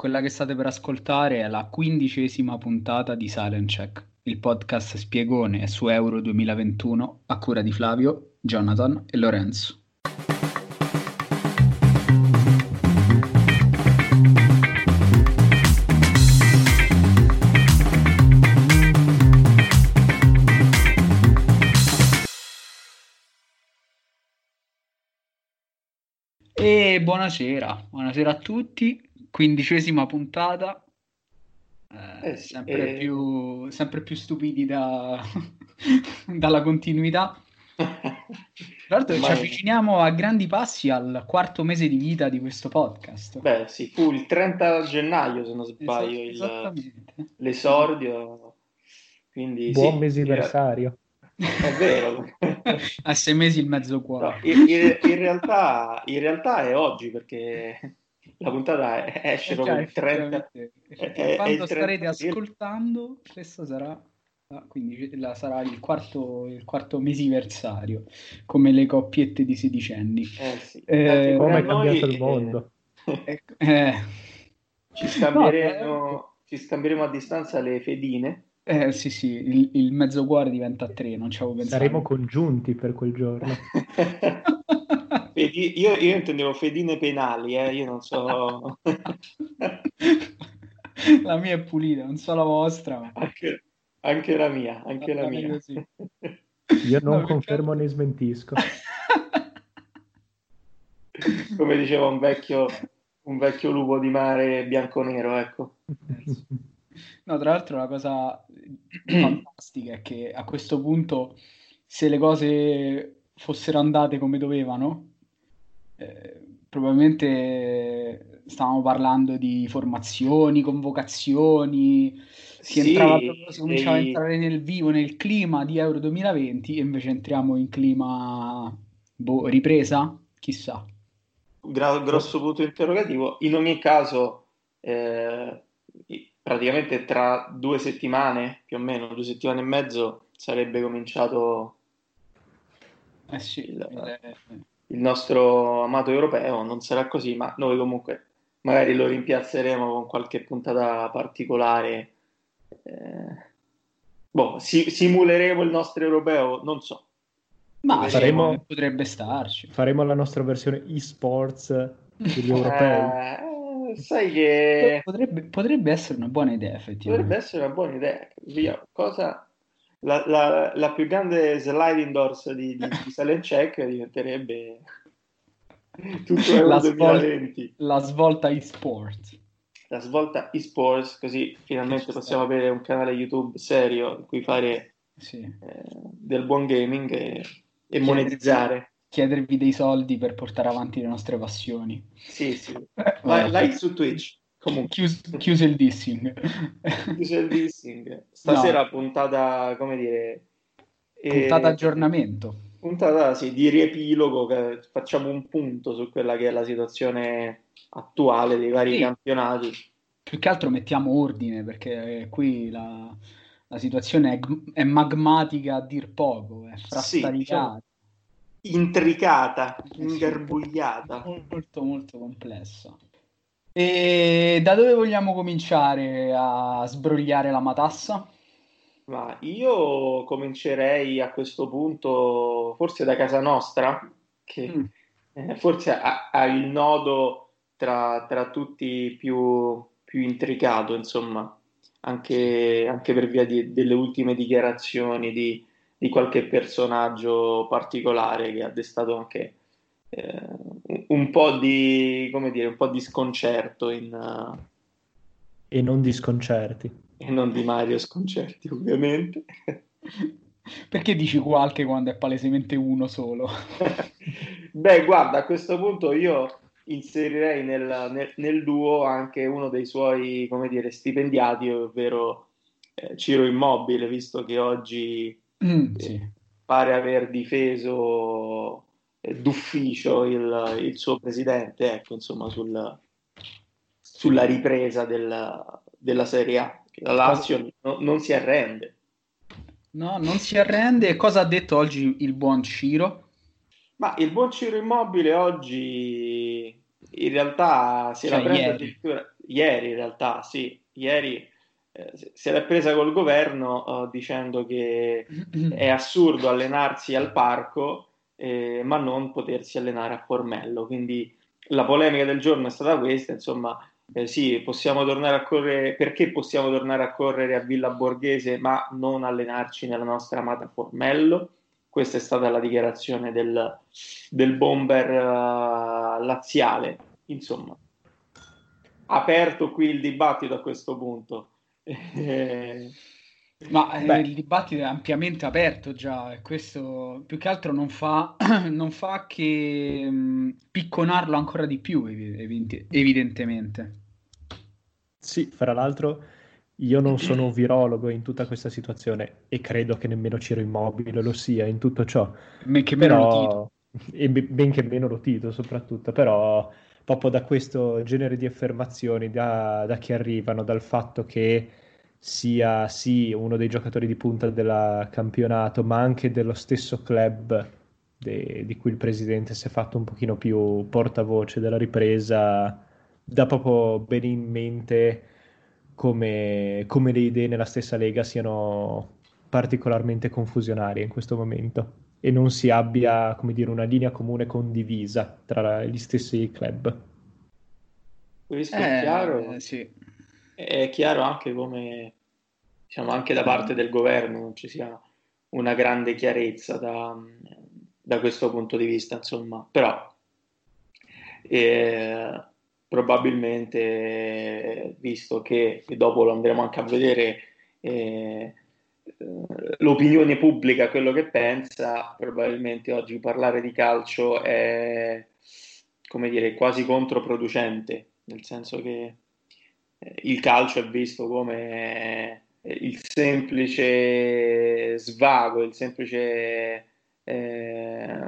Quella che state per ascoltare è la quindicesima puntata di Silent Check, il podcast spiegone su Euro 2021 a cura di Flavio, Jonathan e Lorenzo. E buonasera, buonasera a tutti quindicesima puntata, eh, eh sempre, eh... Più, sempre, più, stupidi da... dalla continuità. Tra l'altro ci avviciniamo a grandi passi al quarto mese di vita di questo podcast. Beh sì, fu il 30 gennaio se non sbaglio il, l'esordio. Quindi, Buon sì, mesiversario. È vero. a sei mesi il mezzo cuore. No, in, in, in, realtà, in realtà è oggi perché la puntata esce proprio eh, il 30 è, quando starete ascoltando questo sarà ah, quindi la, sarà il quarto, il quarto mesiversario come le coppiette di sedicenni eh, sì. eh, come è cambiato il mondo eh, eh, ci, scambieremo, no, ci scambieremo a distanza le fedine eh sì, sì, il, il mezzo cuore diventa tre, non ci avevo pensato. Saremo congiunti per quel giorno. Fedi, io, io, intendevo fedine penali, eh, io non so. la mia è pulita, non so la vostra. Ma... Anche, anche, la mia, anche la mia. Io non no, confermo perché... né smentisco. Come diceva un vecchio, un vecchio lupo di mare bianco-nero, ecco. No, tra l'altro la cosa fantastica è che a questo punto, se le cose fossero andate come dovevano, eh, probabilmente stavamo parlando di formazioni, convocazioni, si, sì, entrava, si cominciava e... a entrare nel vivo, nel clima di Euro 2020 e invece entriamo in clima boh, ripresa, chissà. Gra- grosso punto interrogativo. In ogni caso, eh, praticamente tra due settimane, più o meno, due settimane e mezzo, sarebbe cominciato eh sì, il, il nostro amato europeo, non sarà così, ma noi comunque magari lo rimpiazzeremo con qualche puntata particolare. Eh, boh, si, simuleremo il nostro europeo, non so. Ma faremo, potrebbe starci. Faremo la nostra versione e-sports degli europei. Eh, sai che potrebbe, potrebbe, essere una buona idea, effettivamente. Potrebbe essere una buona idea. Via, cosa la, la, la, più grande sliding doors di, di, di Silent Check diventerebbe tutto la, svol- la svolta eSports. La svolta eSports, così finalmente possiamo avere un canale YouTube serio in cui fare sì. eh, del buon gaming e, e monetizzare. Chiedervi dei soldi per portare avanti le nostre passioni. Sì, sì. Like, like su Twitch. Comunque, chiuso, chiuso il dissing. chiuso il dissing. Stasera no. puntata, come dire... Puntata eh, aggiornamento. Puntata, sì, di riepilogo, facciamo un punto su quella che è la situazione attuale dei vari sì. campionati. Più che altro mettiamo ordine, perché qui la, la situazione è, è, magmatica a dir poco, è frastagliata. Sì, diciamo, intricata, ingarbugliata. Molto, molto complessa. E da dove vogliamo cominciare a sbrogliare la matassa? Ma io comincerei a questo punto forse da casa nostra, che mm. eh, forse ha, ha, il nodo tra, tra tutti più, più, intricato, insomma, anche, anche per via di, delle ultime dichiarazioni di, di qualche personaggio particolare che ha destato anche eh, un po' di, come dire, un po' di sconcerto in... Uh... E non di sconcerti. E non di Mario sconcerti, ovviamente. Perché dici qualche quando è palesemente uno solo? Beh, guarda, a questo punto io inserirei nel, nel, nel, duo anche uno dei suoi, come dire, stipendiati, ovvero eh, Ciro Immobile, visto che oggi mm, sì. eh, pare aver difeso eh, d'ufficio il, il, suo presidente, ecco, insomma, sul, sulla ripresa del, della Serie A. La Lazio no, non si arrende. No, non si arrende. Cosa ha detto oggi il buon Ciro? Ma il buon Ciro Immobile oggi in realtà si era cioè, preso addirittura ieri in realtà, sì, ieri eh, se l'è presa col governo uh, dicendo che è assurdo allenarsi al parco eh, ma non potersi allenare a Formello. Quindi la polemica del giorno è stata questa, insomma, eh, sì, possiamo tornare a correre, perché possiamo tornare a correre a Villa Borghese ma non allenarci nella nostra amata Formello? Questa è stata la dichiarazione del, del bomber uh, laziale. Insomma, aperto qui il dibattito a questo punto. Ma eh, il dibattito è ampiamente aperto già, e questo più che altro non fa, non fa che mh, mm, picconarlo ancora di più, ev- evidentemente. Sì, fra l'altro io non sono un virologo in tutta questa situazione e credo che nemmeno Ciro Immobile lo sia in tutto ciò. Men che meno però... lo Tito. E benché meno lo Tito soprattutto, però proprio da questo genere di affermazioni, da, da che arrivano, dal fatto che sia sì uno dei giocatori di punta del campionato, ma anche dello stesso club de, di cui il presidente si è fatto un pochino più portavoce della ripresa, dà proprio bene in mente come, come le idee nella stessa lega siano particolarmente confusionarie in questo momento e non si abbia, come dire, una linea comune condivisa tra gli stessi club. Questo eh, è chiaro. Sì. È chiaro anche come, diciamo, anche da parte del governo non ci sia una grande chiarezza da, da questo punto di vista, insomma, però eh, probabilmente, visto che, e dopo lo andremo anche a vedere, eh, l'opinione pubblica, quello che pensa, probabilmente oggi parlare di calcio è, come dire, quasi controproducente, nel senso che eh, il calcio è visto come il semplice svago, il semplice, eh,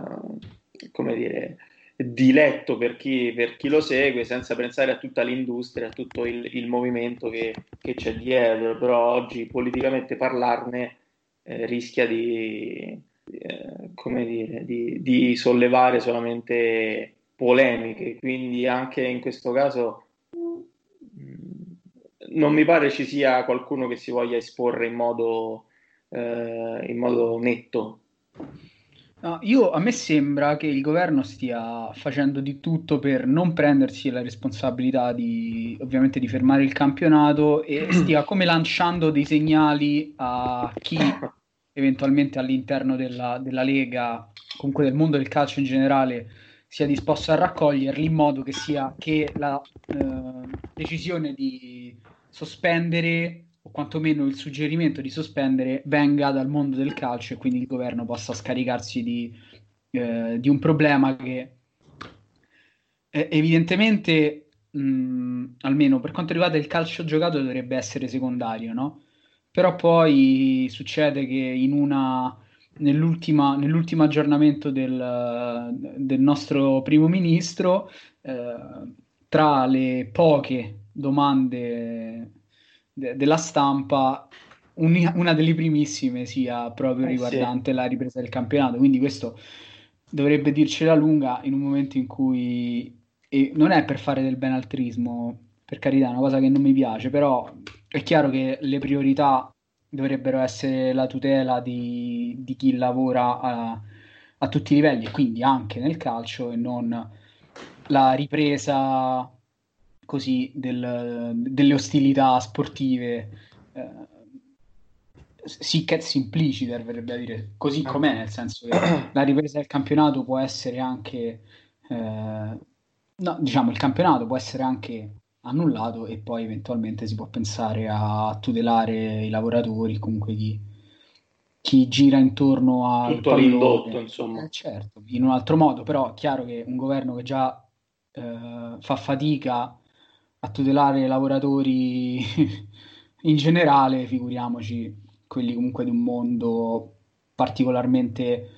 come dire, diletto per chi, per chi, lo segue senza pensare a tutta l'industria, a tutto il, il movimento che, che, c'è dietro, però oggi politicamente parlarne eh, rischia di, eh, come dire, di, di, sollevare solamente polemiche, quindi anche in questo caso non mi pare ci sia qualcuno che si voglia esporre in modo, eh, in modo netto. No, io, a me sembra che il governo stia facendo di tutto per non prendersi la responsabilità di, ovviamente, di fermare il campionato e stia come lanciando dei segnali a chi eventualmente all'interno della, della Lega, comunque del mondo del calcio in generale, sia disposto a raccoglierli in modo che sia che la eh, decisione di sospendere o quantomeno il suggerimento di sospendere venga dal mondo del calcio e quindi il governo possa scaricarsi di, eh, di un problema che eh, evidentemente, mh, almeno per quanto riguarda il calcio giocato, dovrebbe essere secondario, no? Però poi succede che in una, nell'ultimo aggiornamento del, del, nostro primo ministro, eh, tra le poche domande de- della stampa, un- una delle primissime sia proprio eh, riguardante sì. la ripresa del campionato. Quindi questo dovrebbe dircela lunga in un momento in cui e non è per fare del benaltrismo, per carità, è una cosa che non mi piace, però è chiaro che le priorità dovrebbero essere la tutela di, di chi lavora a, a, tutti i livelli, e quindi anche nel calcio, e non la ripresa così del, delle ostilità sportive eh, sic et simpliciter verrebbe a dire così ah. com'è nel senso che la ripresa del campionato può essere anche eh, no, diciamo il campionato può essere anche annullato e poi eventualmente si può pensare a tutelare i lavoratori comunque chi, chi gira intorno a tutto l'indotto insomma eh, certo in un altro modo però è chiaro che un governo che già eh, fa fatica a tutelare i lavoratori in generale, figuriamoci quelli comunque di un mondo particolarmente,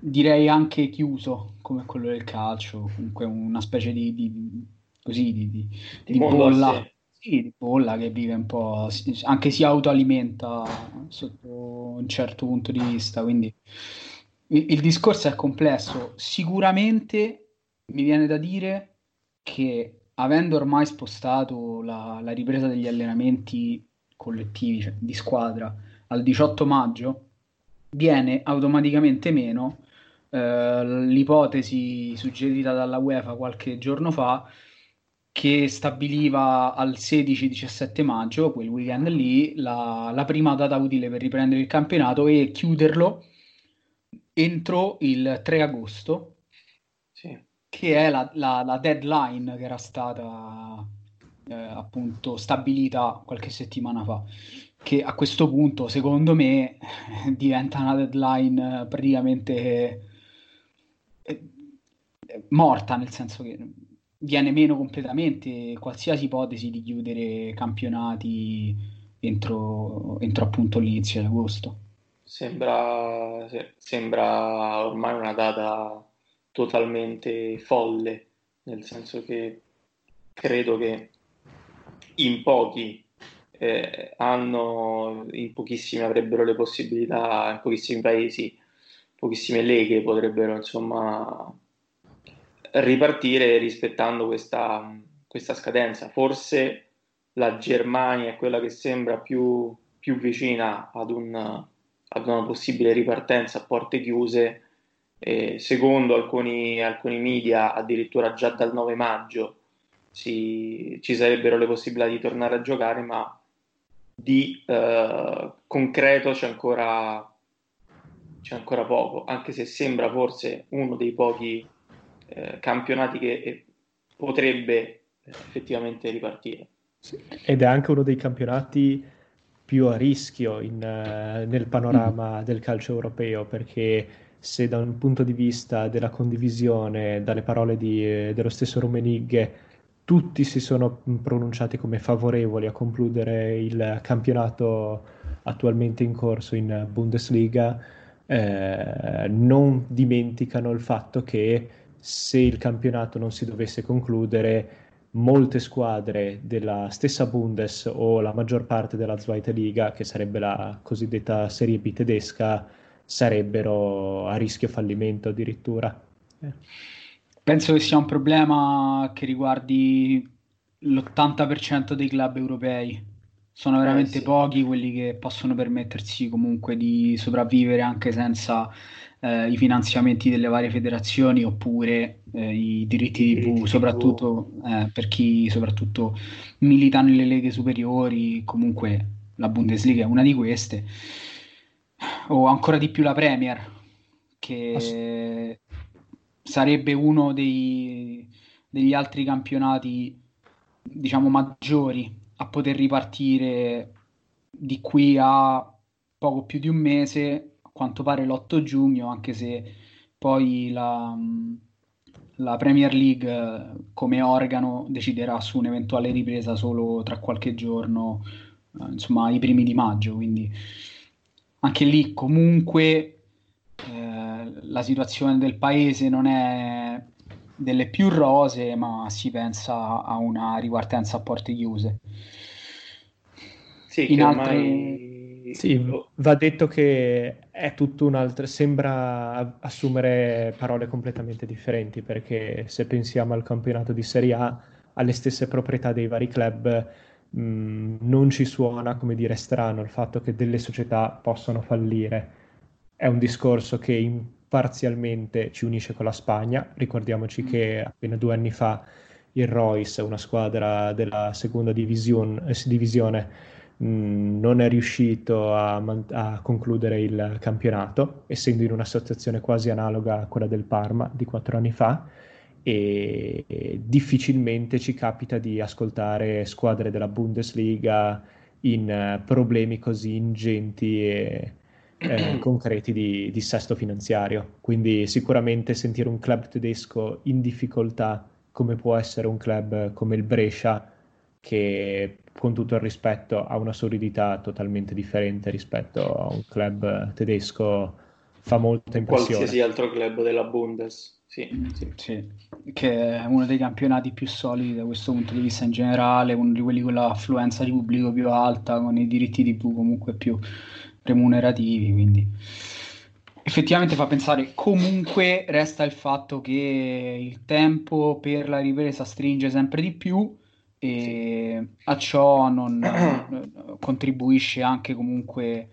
direi anche chiuso come quello del calcio, comunque una specie di, di così di, di, di bolla. Sì, di bolla che vive un po', anche si autoalimenta sotto un certo punto di vista, quindi il, il discorso è complesso. Sicuramente mi viene da dire che avendo ormai spostato la, la ripresa degli allenamenti collettivi, cioè di squadra, al 18 maggio, viene automaticamente meno eh, l'ipotesi suggerita dalla UEFA qualche giorno fa che stabiliva al 16-17 maggio, quel weekend lì, la, la, prima data utile per riprendere il campionato e chiuderlo entro il 3 agosto, sì. Che è la, la, la, deadline che era stata eh, appunto stabilita qualche settimana fa che a questo punto, secondo me, diventa una deadline praticamente eh, morta, nel senso che viene meno completamente qualsiasi ipotesi di chiudere campionati entro, entro appunto l'inizio di agosto. Sembra, sembra ormai una data totalmente folle, nel senso che credo che in pochi eh, hanno, in pochissimi avrebbero le possibilità, in pochissimi paesi, pochissime leghe potrebbero insomma ripartire rispettando questa, questa scadenza. Forse la Germania è quella che sembra più, più vicina ad, un, ad, una possibile ripartenza a porte chiuse. Eh, secondo alcuni, alcuni media, addirittura già dal 9 maggio si, ci sarebbero le possibilità di tornare a giocare, ma di eh, concreto c'è ancora, c'è ancora poco, anche se sembra forse uno dei pochi eh, campionati che eh, potrebbe effettivamente ripartire. Ed è anche uno dei campionati più a rischio in, uh, nel panorama mm. del calcio europeo perché se da un punto di vista della condivisione, dalle parole di, eh, dello stesso Rumenigge, tutti si sono pronunciati come favorevoli a concludere il campionato attualmente in corso in Bundesliga, eh, non dimenticano il fatto che se il campionato non si dovesse concludere, molte squadre della stessa Bundes o la maggior parte della Zweite Liga, che sarebbe la cosiddetta Serie B tedesca, sarebbero a rischio fallimento addirittura. Eh. Penso che sia un problema che riguardi l'80% dei club europei. Sono veramente eh, sì. pochi quelli che possono permettersi comunque di sopravvivere anche senza eh, i finanziamenti delle varie federazioni oppure eh, i diritti TV, soprattutto eh, per chi soprattutto milita nelle leghe superiori, comunque la Bundesliga è una di queste, o ancora di più la Premier, che sarebbe uno dei, degli altri campionati, diciamo, maggiori a poter ripartire di qui a poco più di un mese quanto pare l'8 giugno, anche se poi la, la Premier League come organo deciderà su un'eventuale ripresa solo tra qualche giorno, eh, insomma i primi di maggio, quindi anche lì comunque eh, la situazione del paese non è delle più rose, ma si pensa a una ripartenza a porte chiuse. Sì, In altre... ormai sì, va detto che è tutto un altro, sembra assumere parole completamente differenti perché se pensiamo al campionato di Serie A, alle stesse proprietà dei vari club, mh, mm, non ci suona, come dire, strano il fatto che delle società possano fallire. È un discorso che in, parzialmente ci unisce con la Spagna, ricordiamoci mm. che appena due anni fa il Royce, una squadra della seconda division, eh, divisione, Mm, non è riuscito a, a, concludere il campionato, essendo in una situazione quasi analoga a quella del Parma di quattro anni fa. E, e difficilmente ci capita di ascoltare squadre della Bundesliga in uh, problemi così ingenti e eh, concreti di, di sesto finanziario. Quindi sicuramente sentire un club tedesco in difficoltà come può essere un club come il Brescia che con tutto il rispetto ha una solidità totalmente differente rispetto a un club tedesco fa molta impressione. Qualsiasi altro club della Bundes. Sì, sì. sì, che è uno dei campionati più solidi da questo punto di vista in generale, uno di quelli con l'affluenza di pubblico più alta, con i diritti TV comunque più remunerativi, quindi effettivamente fa pensare comunque resta il fatto che il tempo per la ripresa stringe sempre di più e a ciò non contribuisce anche comunque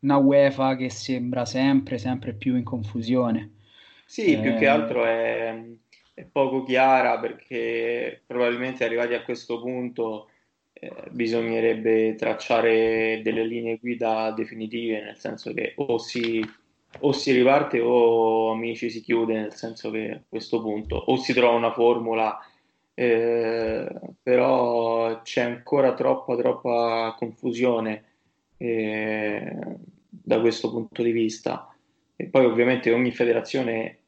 una UEFA che sembra sempre sempre più in confusione. Sì, eh... più che altro è, è, poco chiara perché probabilmente arrivati a questo punto eh, bisognerebbe tracciare delle linee guida definitive, nel senso che o si, o si riparte o amici si chiude, nel senso che a questo punto o si trova una formula, eh, però c'è ancora troppa, troppa confusione eh, da questo punto di vista. E poi ovviamente ogni federazione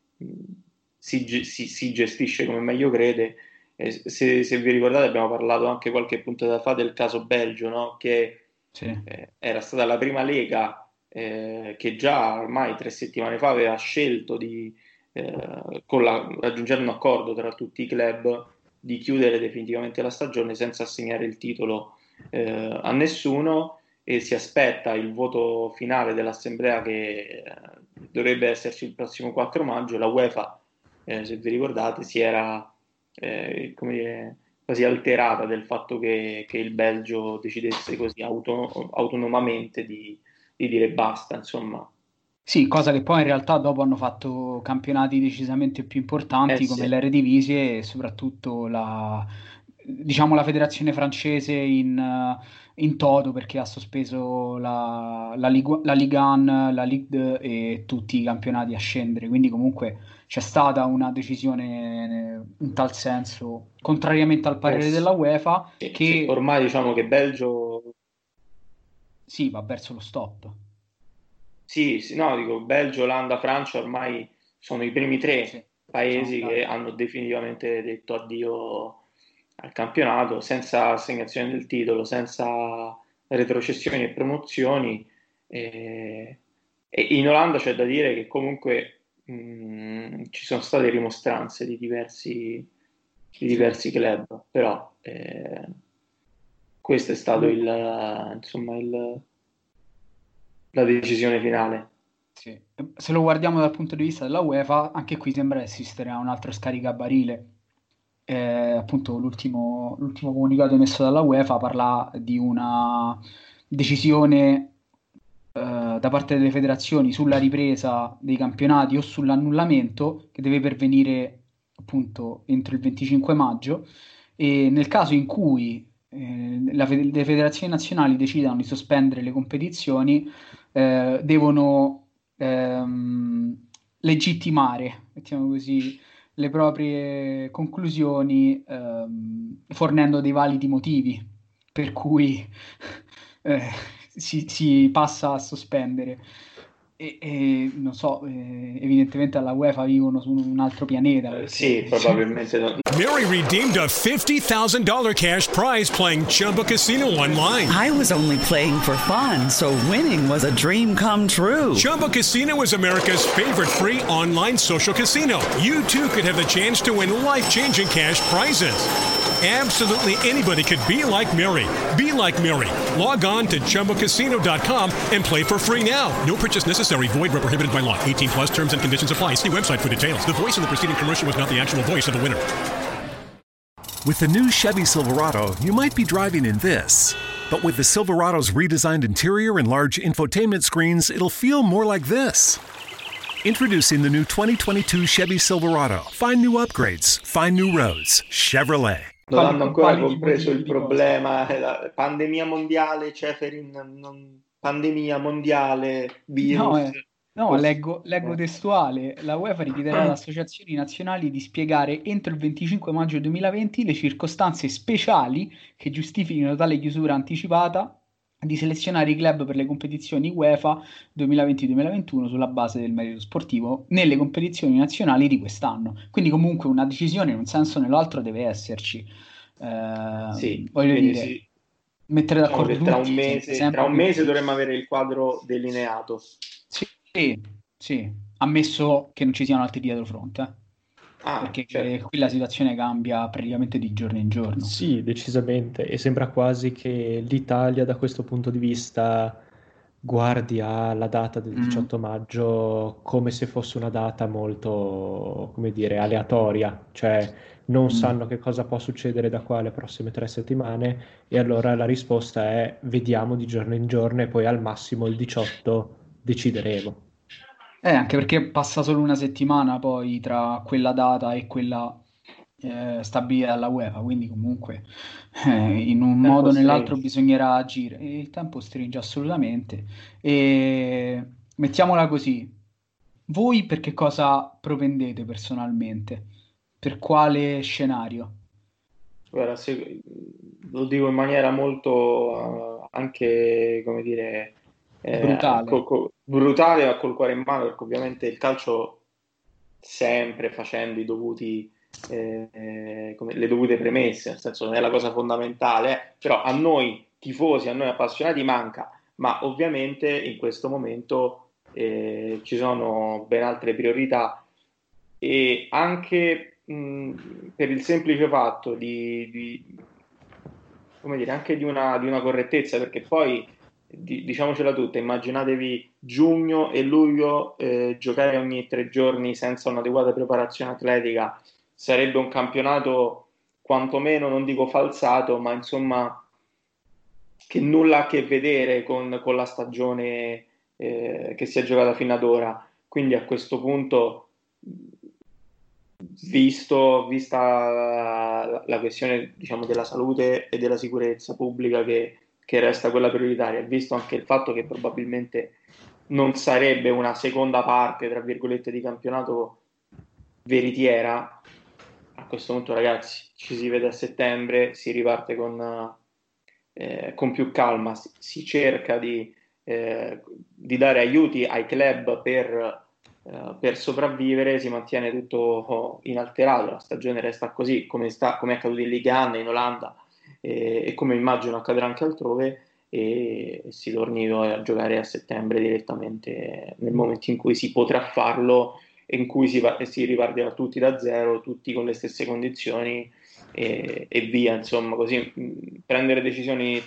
si, si, si gestisce come meglio crede. E se, se, vi ricordate abbiamo parlato anche qualche puntata fa del caso Belgio, no? che sì. eh, era stata la prima lega eh, che già ormai tre settimane fa aveva scelto di, eh, la, raggiungere un accordo tra tutti i club di chiudere definitivamente la stagione senza assegnare il titolo eh, a nessuno e si aspetta il voto finale dell'assemblea che eh, dovrebbe esserci il prossimo 4 maggio. La UEFA, eh, se vi ricordate, si era eh, dire, quasi alterata del fatto che, che, il Belgio decidesse così auto, autonomamente di, di dire basta, insomma. Sì, cosa che poi in realtà dopo hanno fatto campionati decisamente più importanti eh, come sì. l'Eredivisie e soprattutto la, diciamo, la federazione francese in, in toto perché ha sospeso la, la, Ligue, la Ligue 1, la Ligue 2 e tutti i campionati a scendere, quindi comunque c'è stata una decisione in tal senso, contrariamente al parere eh, della UEFA, che sì, ormai diciamo che Belgio... Sì, va verso lo stop. Sì, sì, no, dico Belgio, Olanda, Francia ormai sono i primi tre sì, paesi che hanno definitivamente detto addio al campionato senza assegnazione del titolo, senza retrocessioni e promozioni. E, e in Olanda c'è da dire che comunque mm, ci sono state rimostranze di diversi, di diversi club, però eh, questo è il, la decisione finale. Sì. Se lo guardiamo dal punto di vista della UEFA, anche qui sembra esistere un altro scaricabarile eh, appunto l'ultimo, l'ultimo, comunicato emesso dalla UEFA parla di una decisione eh, da parte delle federazioni sulla ripresa dei campionati o sull'annullamento che deve pervenire appunto entro il 25 maggio. E nel caso in cui eh, la, le federazioni nazionali decidano di sospendere le competizioni eh, devono ehm, legittimare, mettiamo così, le proprie conclusioni ehm, fornendo dei validi motivi per cui eh, si, si, passa a sospendere. E, e non so, eh, evidentemente alla UEFA vivono su un altro pianeta. Perché... Sì, probabilmente no. Mary redeemed a $50,000 cash prize playing Chumba Casino online. I was only playing for fun, so winning was a dream come true. Chumba Casino is America's favorite free online social casino. You too could have the chance to win life-changing cash prizes. Absolutely anybody could be like Mary. Be like Mary. Log on to ChumboCasino.com and play for free now. No purchase necessary. Void where prohibited by law. 18 plus terms and conditions apply. See website for details. The voice in the preceding commercial was not the actual voice of the winner. With the new Chevy Silverado, you might be driving in this. But with the Silverado's redesigned interior and large infotainment screens, it'll feel more like this. Introducing the new 2022 Chevy Silverado. Find new upgrades, find new roads. Chevrolet. Non hanno ancora compreso il problema, la pandemia mondiale, Ceferin, non, pandemia mondiale, virus. No, eh, no leggo, leggo, testuale, la UEFA richiederà alle associazioni nazionali di spiegare entro il 25 maggio 2020 le circostanze speciali che giustifichino tale chiusura anticipata di selezionare i club per le competizioni UEFA 2020-2021 sulla base del merito sportivo nelle competizioni nazionali di quest'anno. Quindi comunque una decisione in un senso o nell'altro deve esserci. Eh, sì, voglio dire, sì. mettere Diciamo d'accordo tra tutti, un mese, sempre tra un mese dovremmo avere il quadro delineato. Sì, sì, ammesso che non ci siano altri dietro fronte, eh. Ah, perché certo. qui la situazione cambia praticamente di giorno in giorno. Sì, decisamente. E sembra quasi che l'Italia da questo punto di vista guardi alla data del Mm. 18 maggio come se fosse una data molto, come dire, aleatoria. Cioè non Mm. sanno che cosa può succedere da qua alle prossime tre settimane e allora la risposta è vediamo di giorno in giorno e poi al massimo il 18 decideremo. Eh, anche perché passa solo una settimana poi tra quella data e quella eh, stabilita dalla UEFA, quindi comunque eh, in un modo o nell'altro bisognerà agire. E il tempo stringe assolutamente. E mettiamola così, voi per che cosa propendete personalmente? Per quale scenario? Guarda, se- lo dico in maniera molto eh, anche, come dire, Brutale. co- co- brutale, ma col cuore in mano, perché ovviamente il calcio sempre facendo i dovuti, eh, eh, come- le dovute premesse, nel senso non è la cosa fondamentale, eh, però a noi tifosi, a noi appassionati manca, ma ovviamente in questo momento eh, ci sono ben altre priorità e anche mh, per il semplice fatto di, di- come dire, anche di una, di una correttezza, perché poi di- diciamocela tutta, immaginatevi giugno e luglio eh, giocare ogni tre giorni senza un'adeguata preparazione atletica, sarebbe un campionato quantomeno, non dico falsato, ma insomma che nulla ha a che vedere con, con la stagione eh, che si è giocata fino ad ora. Quindi a questo punto, visto, vista la, la questione diciamo, della salute e della sicurezza pubblica che, che resta quella prioritaria, visto anche il fatto che probabilmente non sarebbe una seconda parte, tra virgolette, di campionato veritiera, a questo punto ragazzi ci si vede a settembre, si riparte con, eh, con più calma, si, si cerca di, eh, di dare aiuti ai club per, eh, per sopravvivere, si mantiene tutto inalterato, la stagione resta così come, sta, come è accaduto in Liga 1, in Olanda e, e come immagino accadrà anche altrove e si torni a giocare a settembre direttamente nel momento in cui si potrà farlo e in cui si, va- si ripartirà tutti da zero, tutti con le stesse condizioni e, e via, insomma, così mh, prendere decisioni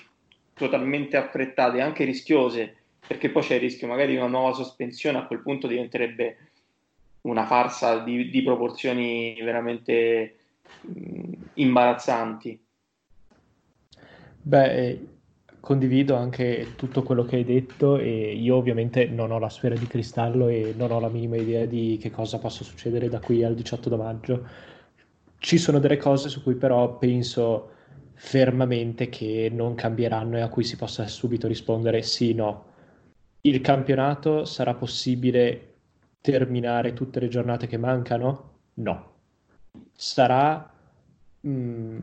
totalmente affrettate, anche rischiose, perché poi c'è il rischio magari di una nuova sospensione, a quel punto diventerebbe una farsa di, di proporzioni veramente mh, imbarazzanti. Beh, eh, condivido anche tutto quello che hai detto e io ovviamente non ho la sfera di cristallo e non ho la minima idea di che cosa possa succedere da qui al 18 maggio. Ci sono delle cose su cui però penso fermamente che non cambieranno e a cui si possa subito rispondere sì, no. Il campionato sarà possibile terminare tutte le giornate che mancano? No. Sarà mh,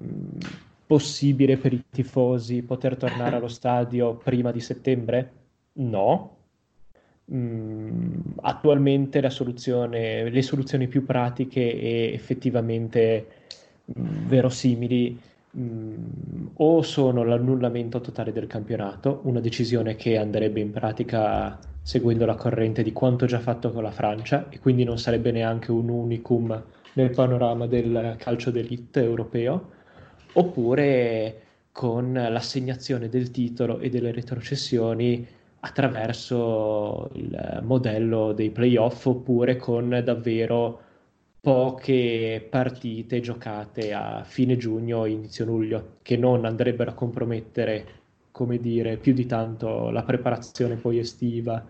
possibile per i tifosi poter tornare allo stadio prima di settembre? No. Mm, attualmente le soluzioni più pratiche e effettivamente mm, verosimili mm, o sono l'annullamento totale del campionato, una decisione che andrebbe in pratica seguendo la corrente di quanto già fatto con la Francia e quindi non sarebbe neanche un unicum nel panorama del calcio d'elite europeo, oppure con l'assegnazione del titolo e delle retrocessioni attraverso il modello dei playoff oppure con davvero poche partite giocate a fine giugno e inizio luglio che non andrebbero a compromettere come dire più di tanto la preparazione poi estiva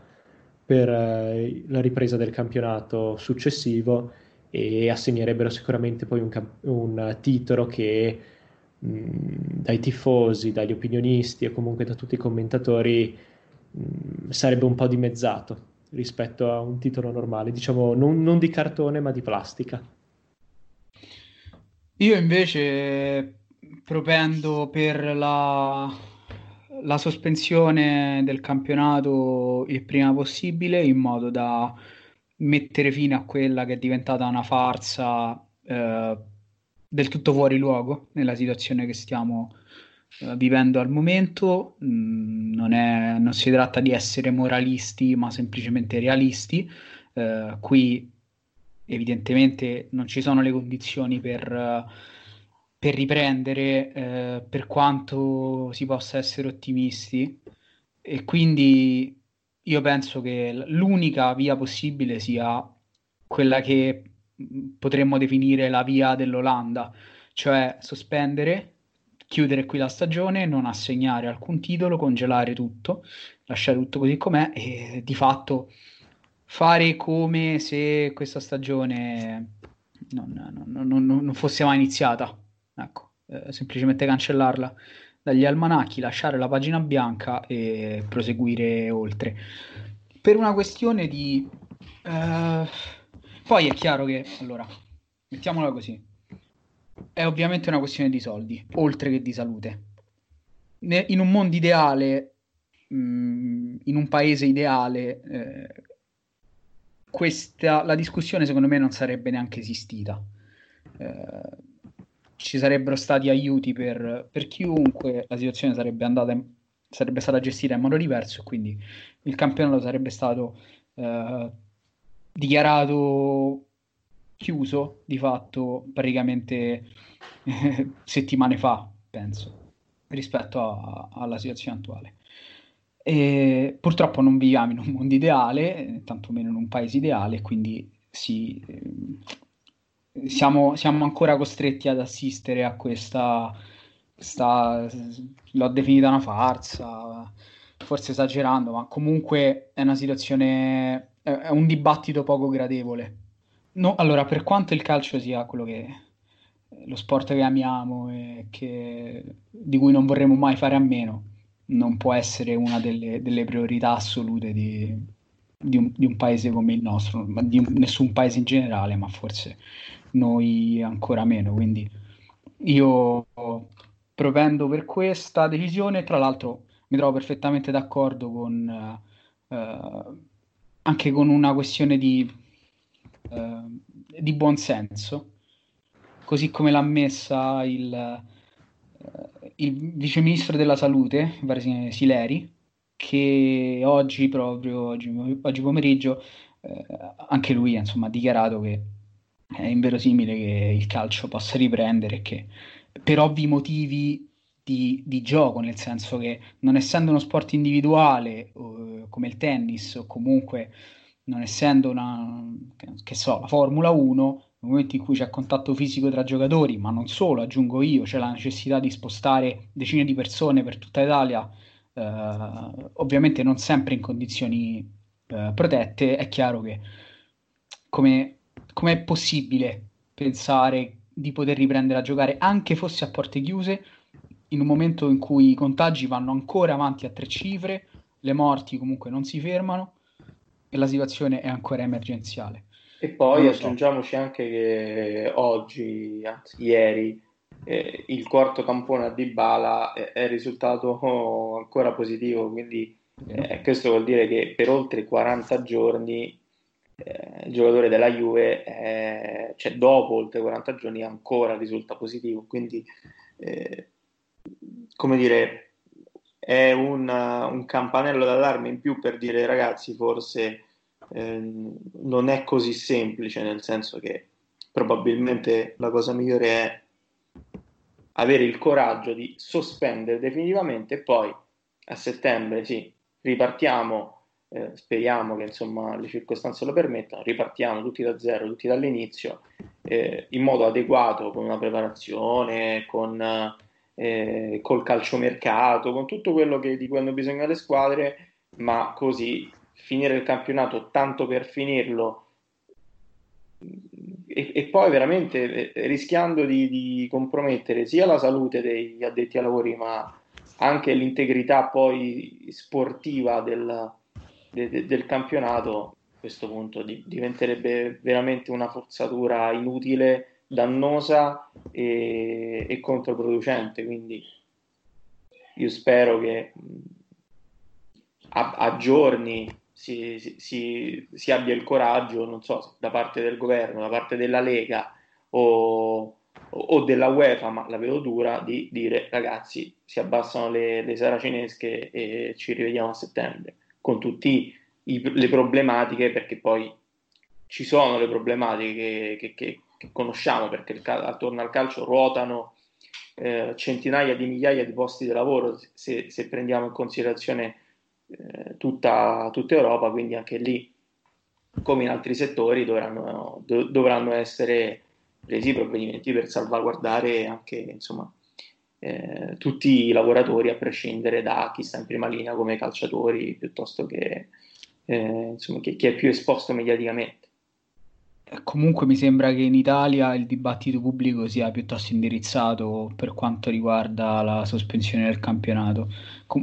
per eh, la ripresa del campionato successivo e assegnerebbero sicuramente poi un, un titolo che dai tifosi, dagli opinionisti e comunque da tutti i commentatori mh, sarebbe un po' dimezzato rispetto a un titolo normale, diciamo non, non di cartone ma di plastica. Io invece propendo per la, la sospensione del campionato il prima possibile in modo da mettere fine a quella che è diventata una farsa eh, del tutto fuori luogo nella situazione che stiamo eh, vivendo al momento. Mm, non, è, non, si tratta di essere moralisti, ma semplicemente realisti. Eh, qui evidentemente non ci sono le condizioni per, per riprendere, eh, per quanto si possa essere ottimisti. E quindi io penso che l'unica via possibile sia quella che potremmo definire la via dell'Olanda, cioè sospendere, chiudere qui la stagione, non assegnare alcun titolo, congelare tutto, lasciare tutto così com'è e di fatto fare come se questa stagione non, non, non, non fosse mai iniziata, ecco, eh, semplicemente cancellarla dagli almanacchi, lasciare la pagina bianca e proseguire oltre. Per una questione di... Eh, poi è chiaro che, allora, mettiamola così, è ovviamente una questione di soldi, oltre che di salute. Ne, in un mondo ideale, mh, mm, in un paese ideale, eh, questa, la discussione secondo me non sarebbe neanche esistita. Eh, ci sarebbero stati aiuti per, per, chiunque, la situazione sarebbe, andata in, sarebbe stata gestita in modo diverso e quindi il campionato sarebbe stato eh, dichiarato chiuso di fatto praticamente eh, settimane fa, penso, rispetto a, alla situazione attuale. E purtroppo non viviamo in un mondo ideale, tantomeno in un paese ideale, quindi sì, eh, siamo, siamo, ancora costretti ad assistere a questa, questa, l'ho definita una farsa, forse esagerando, ma comunque è una situazione è un dibattito poco gradevole. No, allora, per quanto il calcio sia quello che lo sport che amiamo e che, di cui non vorremmo mai fare a meno, non può essere una delle, delle priorità assolute di, di, un, di, un, paese come il nostro, ma di nessun paese in generale, ma forse noi ancora meno. Quindi io propendo per questa decisione, tra l'altro mi trovo perfettamente d'accordo con... Uh, anche con una questione di, eh, di buon senso, così come l'ha messa il, eh, il viceministro della salute, Sileri, che oggi proprio, oggi, oggi pomeriggio, eh, anche lui insomma, ha dichiarato che è inverosimile che il calcio possa riprendere che per ovvi motivi di, di, gioco, nel senso che non essendo uno sport individuale uh, come il tennis o comunque non essendo una, che, so, la Formula 1, nel momento in cui c'è contatto fisico tra giocatori, ma non solo, aggiungo io, c'è la necessità di spostare decine di persone per tutta Italia, uh, ovviamente non sempre in condizioni uh, protette, è chiaro che come è possibile pensare di poter riprendere a giocare anche fosse a porte chiuse in un momento in cui i contagi vanno ancora avanti a tre cifre, le morti comunque non si fermano e la situazione è ancora emergenziale. E poi aggiungiamoci so. anche che oggi, anzi ieri, eh, il quarto campone a Dybala è, è risultato ancora positivo, quindi eh, questo vuol dire che per oltre 40 giorni eh, il giocatore della Juve, eh, cioè dopo oltre 40 giorni, ancora risulta positivo, quindi eh, come dire, è un, un, campanello d'allarme in più per dire ragazzi forse eh, non è così semplice, nel senso che probabilmente la cosa migliore è avere il coraggio di sospendere definitivamente e poi a settembre sì, ripartiamo, eh, speriamo che insomma le circostanze lo permettano, ripartiamo tutti da zero, tutti dall'inizio, eh, in modo adeguato, con una preparazione, con eh, col calciomercato, con tutto quello che, di cui hanno bisogno le squadre, ma così finire il campionato tanto per finirlo e, e poi veramente eh, rischiando di, di, compromettere sia la salute degli addetti ai lavori, ma anche l'integrità poi sportiva del, de, de, del campionato, a questo punto di, diventerebbe veramente una forzatura inutile dannosa e, e controproducente. Quindi io spero che a, a giorni si, si, si, abbia il coraggio, non so, da parte del governo, da parte della Lega o, o della UEFA, ma la vedo dura, di dire ragazzi si abbassano le, le saracinesche e ci rivediamo a settembre, con tutte le problematiche, perché poi ci sono le problematiche che, che, che, che conosciamo, perché il, attorno al calcio ruotano eh, centinaia di migliaia di posti di lavoro, se, se prendiamo in considerazione eh, tutta, tutta, Europa, quindi anche lì, come in altri settori, dovranno, do, dovranno essere presi provvedimenti per salvaguardare anche insomma, eh, tutti i lavoratori, a prescindere da chi sta in prima linea come calciatori, piuttosto che, eh, insomma, chi, chi è più esposto mediaticamente. Comunque mi sembra che in Italia il dibattito pubblico sia piuttosto indirizzato per quanto riguarda la sospensione del campionato.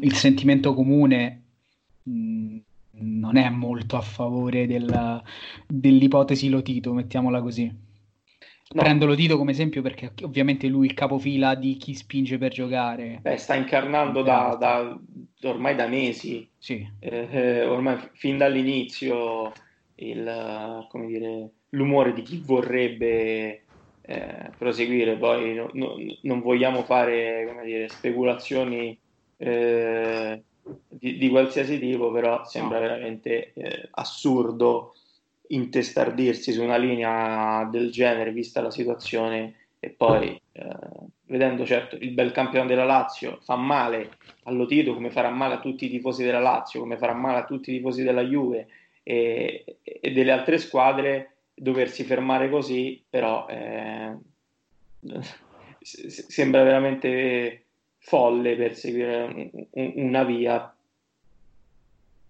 Il sentimento comune mh, non è molto a favore della, dell'ipotesi Lotito, mettiamola così. No. Prendo Lotito come esempio perché ovviamente lui è il capofila di chi spinge per giocare. Beh, sta incarnando da, da, ormai da mesi, sì. eh, eh ormai fin dall'inizio il, come dire, l'umore di chi vorrebbe eh, proseguire. Poi no, no, non vogliamo fare come dire, speculazioni eh, di, di, qualsiasi tipo, però sembra veramente eh, assurdo intestardirsi su una linea del genere vista la situazione e poi eh, vedendo certo il bel campione della Lazio fa male all'Otito come farà male a tutti i tifosi della Lazio come farà male a tutti i tifosi della Juve e, e delle altre squadre doversi fermare così però eh, sembra veramente folle perseguire una via.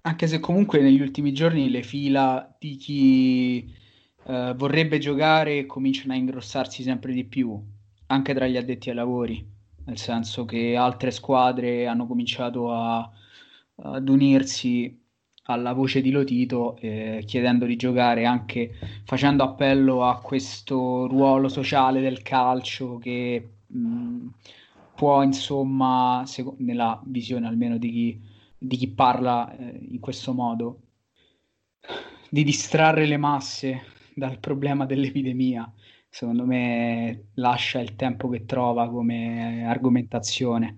Anche se comunque negli ultimi giorni le fila di chi eh, vorrebbe giocare cominciano a ingrossarsi sempre di più, anche tra gli addetti ai lavori, nel senso che altre squadre hanno cominciato a, ad unirsi alla voce di Lotito eh, chiedendo di giocare anche facendo appello a questo ruolo sociale del calcio che mh, può insomma, sec- nella visione almeno di chi di chi parla eh, in questo modo, di distrarre le masse dal problema dell'epidemia, secondo me lascia il tempo che trova come argomentazione.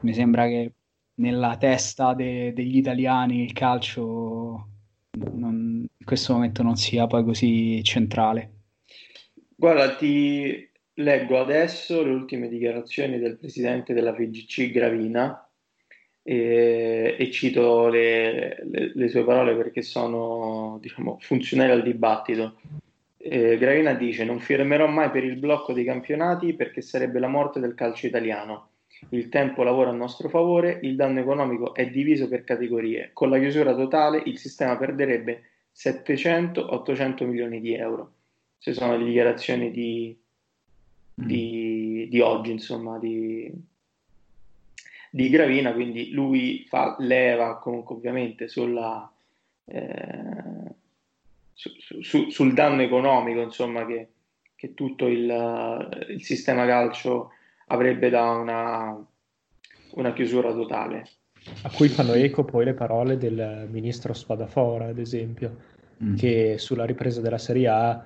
Mi sembra che nella testa de- degli italiani il calcio non, in questo momento non sia poi così centrale. Guarda, ti leggo adesso le ultime dichiarazioni del presidente della FGC Gravina, e, e cito le, le, le, sue parole perché sono diciamo, funzionali al dibattito. Eh, Gravina dice: Non firmerò mai per il blocco dei campionati perché sarebbe la morte del calcio italiano. Il tempo lavora a nostro favore, il danno economico è diviso per categorie. Con la chiusura totale il sistema perderebbe 700-800 milioni di euro. Queste sono le dichiarazioni di, di, di oggi, insomma, di, di Gravina, quindi lui fa leva comunque ovviamente sulla, eh, su, su, sul danno economico insomma, che, che tutto il, il, sistema calcio avrebbe da una, una chiusura totale. A cui fanno eco poi le parole del ministro Spadafora, ad esempio, mm. che sulla ripresa della Serie A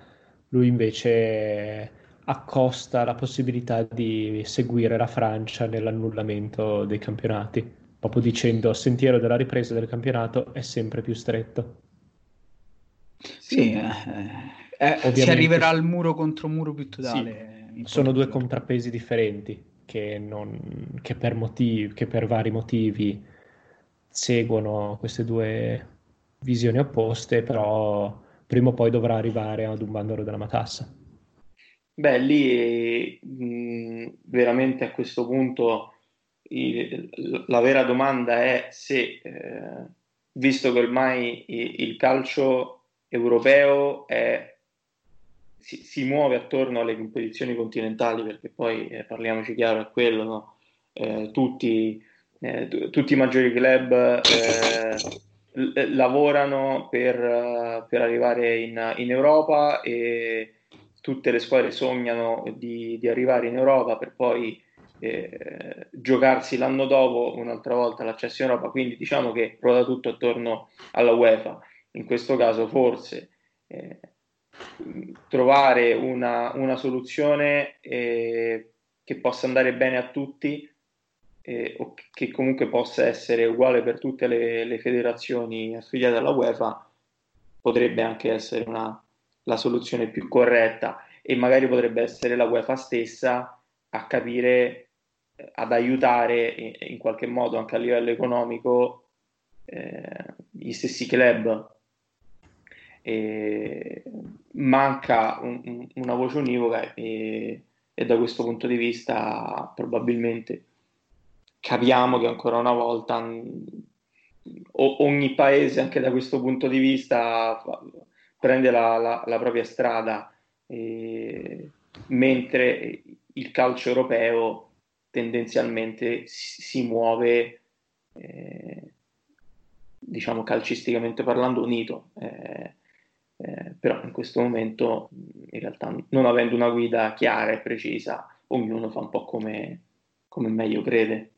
lui invece accosta la possibilità di seguire la Francia nell'annullamento dei campionati, proprio dicendo il sentiero della ripresa del campionato è sempre più stretto. Sì, eh, eh, si arriverà al muro contro muro più totale. Sì, sono due contrappesi differenti che, non, che, per motivi, che per vari motivi seguono queste due visioni opposte, però prima o poi dovrà arrivare ad un bandolo della matassa. Beh, lì mh, veramente a questo punto il, la vera domanda è se, eh, visto che ormai il calcio europeo è, si, si, muove attorno alle competizioni continentali, perché poi eh, parliamoci chiaro, è quello, no? eh, tutti, eh, t- tutti, i maggiori club eh, l- lavorano per, per arrivare in, in Europa e tutte le squadre sognano di, di arrivare in Europa per poi eh, giocarsi l'anno dopo un'altra volta l'accesso in Europa, quindi diciamo che ruota tutto attorno alla UEFA. In questo caso forse eh, trovare una, una soluzione eh, che possa andare bene a tutti eh, o che comunque possa essere uguale per tutte le, le federazioni affiliate alla UEFA potrebbe anche essere una, la soluzione più corretta e magari potrebbe essere la UEFA stessa a capire, ad aiutare in, in, qualche modo anche a livello economico eh, gli stessi club. E manca un, una voce univoca e, e da questo punto di vista probabilmente capiamo che ancora una volta ogni paese anche da questo punto di vista prende la, la, la propria strada eh, mentre il calcio europeo tendenzialmente si, si muove eh, diciamo calcisticamente parlando unito eh, eh, però in questo momento in realtà non avendo una guida chiara e precisa ognuno fa un po' come, come meglio crede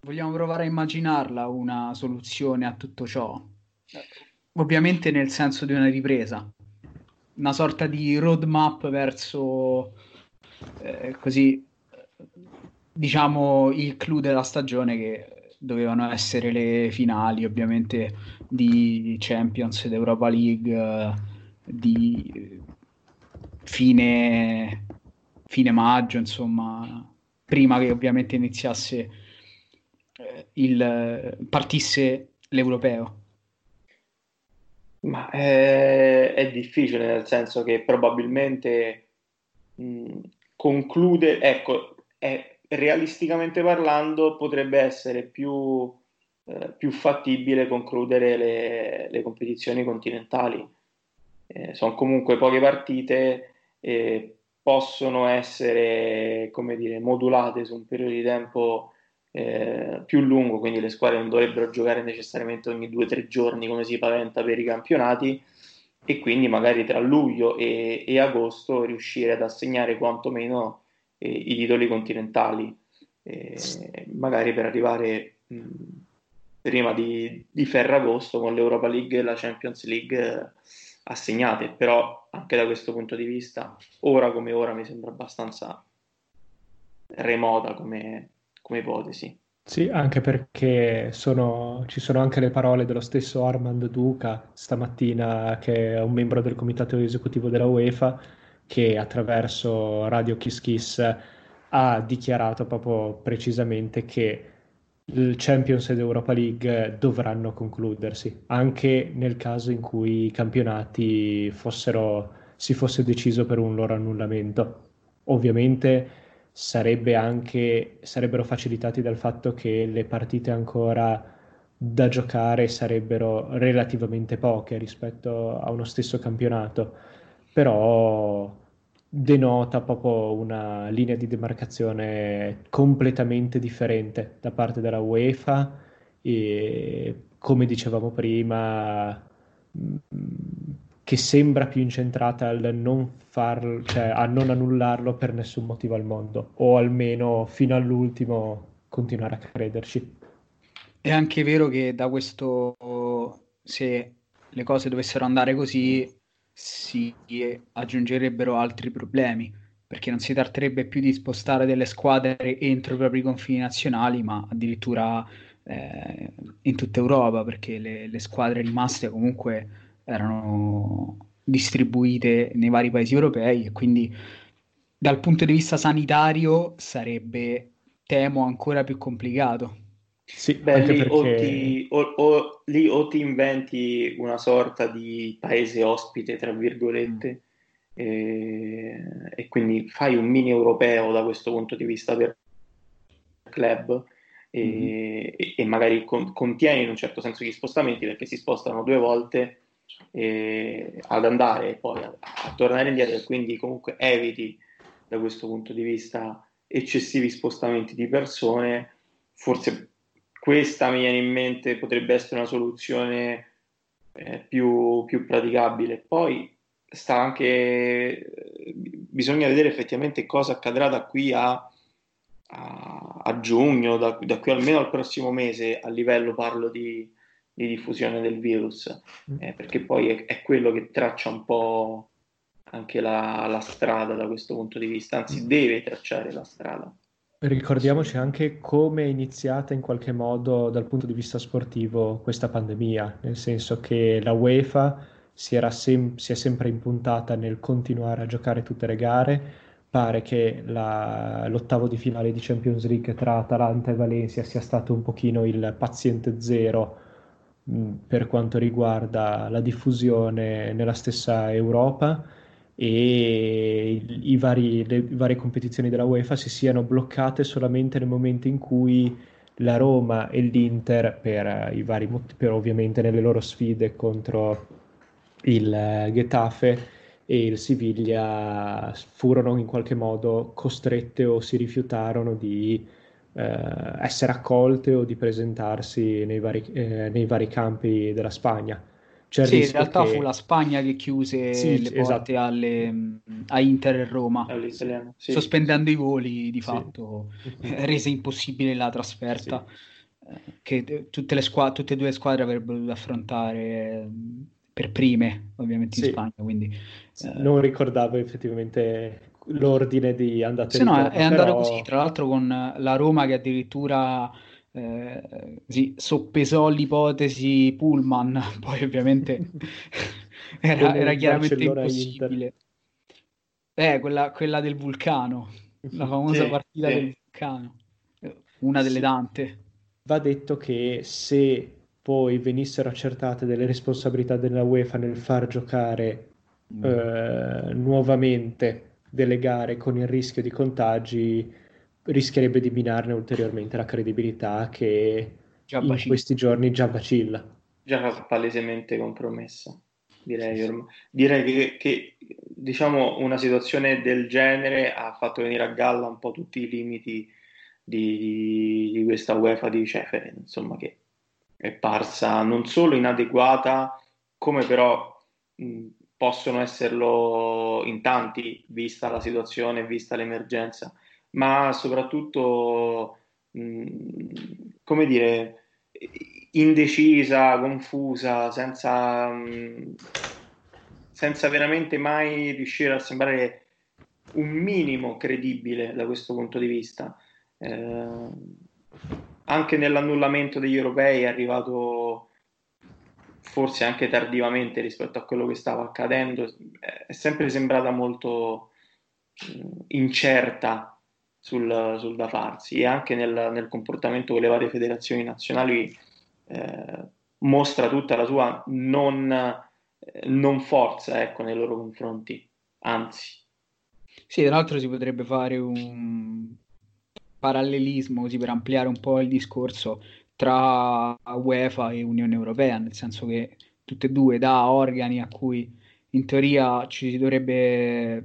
Vogliamo provare a immaginarla una soluzione a tutto ciò? Ovviamente nel senso di una ripresa, una sorta di roadmap verso eh, così diciamo il clou della stagione che dovevano essere le finali ovviamente di Champions ed Europa League di fine, fine maggio insomma prima che ovviamente iniziasse il, partisse l'europeo? Ma è, è, difficile nel senso che probabilmente mh, conclude, ecco, è, realisticamente parlando potrebbe essere più, eh, più fattibile concludere le, le competizioni continentali. Eh, sono comunque poche partite e possono essere, come dire, modulate su un periodo di tempo eh, più lungo, quindi le squadre non dovrebbero giocare necessariamente ogni due o tre giorni come si paventa per i campionati e quindi magari tra luglio e, e agosto riuscire ad assegnare quantomeno eh, i titoli continentali, eh, magari per arrivare mh, prima di, di, Ferragosto con l'Europa League e la Champions League eh, assegnate, però anche da questo punto di vista, ora come ora mi sembra abbastanza remota come, come ipotesi. Sì, anche perché sono, ci sono anche le parole dello stesso Armand Duca stamattina, che è un membro del comitato esecutivo della UEFA, che attraverso Radio Kiss Kiss ha dichiarato proprio precisamente che Champions ed Europa League dovranno concludersi, anche nel caso in cui i campionati fossero, si fosse deciso per un loro annullamento. Ovviamente sarebbe anche, sarebbero facilitati dal fatto che le partite ancora da giocare sarebbero relativamente poche rispetto a uno stesso campionato, però denota proprio una linea di demarcazione completamente differente da parte della UEFA e come dicevamo prima che sembra più incentrata al non far, cioè a non annullarlo per nessun motivo al mondo, o almeno fino all'ultimo continuare a crederci. È anche vero che da questo, se le cose dovessero andare così, si aggiungerebbero altri problemi, perché non si tratterebbe più di spostare delle squadre entro i propri confini nazionali, ma addirittura eh, in tutta Europa, perché le, le squadre rimaste comunque erano distribuite nei vari paesi europei e quindi dal punto di vista sanitario sarebbe, temo, ancora più complicato. Sì, Beh, lì, perché... o ti, o, o, lì, o ti, inventi una sorta di paese ospite, tra virgolette, mm. e, e, quindi fai un mini europeo da questo punto di vista per club e, mm. e, e magari con, contieni in un certo senso gli spostamenti perché si spostano due volte eh, ad andare e poi a, a, tornare indietro e quindi comunque eviti da questo punto di vista eccessivi spostamenti di persone, forse questa mi viene in mente potrebbe essere una soluzione eh, più, più praticabile. Poi sta anche, bisogna vedere effettivamente cosa accadrà da qui a a, a giugno, da, da, qui almeno al prossimo mese, a livello parlo di, di diffusione del virus, mm. eh, perché poi è, è, quello che traccia un po' anche la, la strada da questo punto di vista, anzi mm. deve tracciare la strada. Ricordiamoci anche come è iniziata in qualche modo dal punto di vista sportivo questa pandemia, nel senso che la UEFA si, sem- si è sempre impuntata nel continuare a giocare tutte le gare. Pare che la- l'ottavo di finale di Champions League tra Atalanta e Valencia sia stato un pochino il paziente zero mh, per quanto riguarda la diffusione nella stessa Europa e i vari, le varie competizioni della UEFA si siano bloccate solamente nel momento in cui la Roma e l'Inter, per, i vari, per ovviamente nelle loro sfide contro il Getafe e il Siviglia, furono in qualche modo costrette o si rifiutarono di eh, essere accolte o di presentarsi nei vari, eh, nei vari campi della Spagna. C'è sì, in realtà che... fu la Spagna che chiuse sì, le porte esatto. alle, a Inter e Roma, sì. sospendendo i voli di fatto, sì. rese impossibile la trasferta eh, che tutte, le squ- tutte e due le squadre avrebbero dovuto affrontare per prime, ovviamente in Spagna. Quindi, eh... Non ricordavo effettivamente l'ordine di andata sì, no, è andato però... così, tra l'altro con la Roma che addirittura eh, sì, soppesò l'ipotesi Pullman, poi ovviamente era, era chiaramente impossibile. Eh, quella, quella, del vulcano, la famosa sì, partita sì. del vulcano, una delle tante. Va detto che se poi venissero accertate delle responsabilità della UEFA nel far giocare mm. eh, nuovamente delle gare con il rischio di contagi, rischierebbe di minarne ulteriormente la credibilità che in questi giorni già vacilla. Già palesemente compromessa, direi. Ormai. Direi che, che, diciamo, una situazione del genere ha fatto venire a galla un po' tutti i limiti di, di, questa UEFA di Ceferin, insomma, che è parsa non solo inadeguata, come però mh, possono esserlo in tanti, vista la situazione, vista l'emergenza ma soprattutto, mh, come dire, indecisa, confusa, senza, mh, senza veramente mai riuscire a sembrare un minimo credibile da questo punto di vista. Eh, anche nell'annullamento degli europei è arrivato forse anche tardivamente rispetto a quello che stava accadendo, è sempre sembrata molto incerta sul, sul da farsi e anche nel, nel, comportamento con le varie federazioni nazionali eh, mostra tutta la sua non, eh, non forza ecco, nei loro confronti, anzi. Sì, tra l'altro si potrebbe fare un parallelismo così per ampliare un po' il discorso tra UEFA e Unione Europea, nel senso che tutte e due da organi a cui in teoria ci si dovrebbe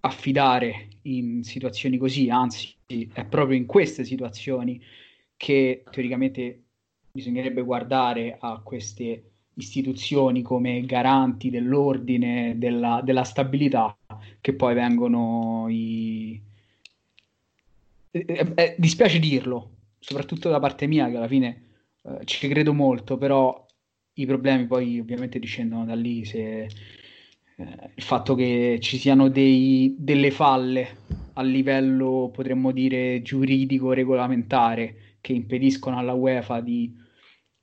affidare in situazioni così, anzi è proprio in queste situazioni che teoricamente bisognerebbe guardare a queste istituzioni come garanti dell'ordine, della, della stabilità, che poi vengono i... Eh, eh, eh, dispiace dirlo, soprattutto da parte mia, che alla fine eh, ci credo molto, però i problemi poi ovviamente discendono da lì se eh, il fatto che ci siano dei, delle falle a livello, potremmo dire, giuridico, regolamentare, che impediscono alla UEFA di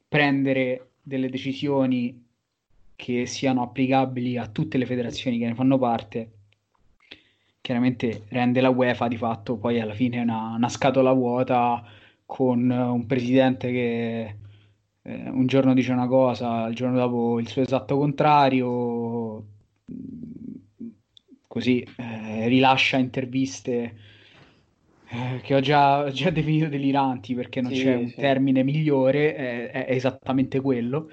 prendere delle decisioni che siano applicabili a tutte le federazioni che ne fanno parte, chiaramente rende la UEFA di fatto poi alla fine una, una scatola vuota con un presidente che eh, un giorno dice una cosa, il giorno dopo il suo esatto contrario, così eh, rilascia interviste eh, che ho già, già, definito deliranti perché non sì, c'è un sì. termine migliore, è, è, esattamente quello.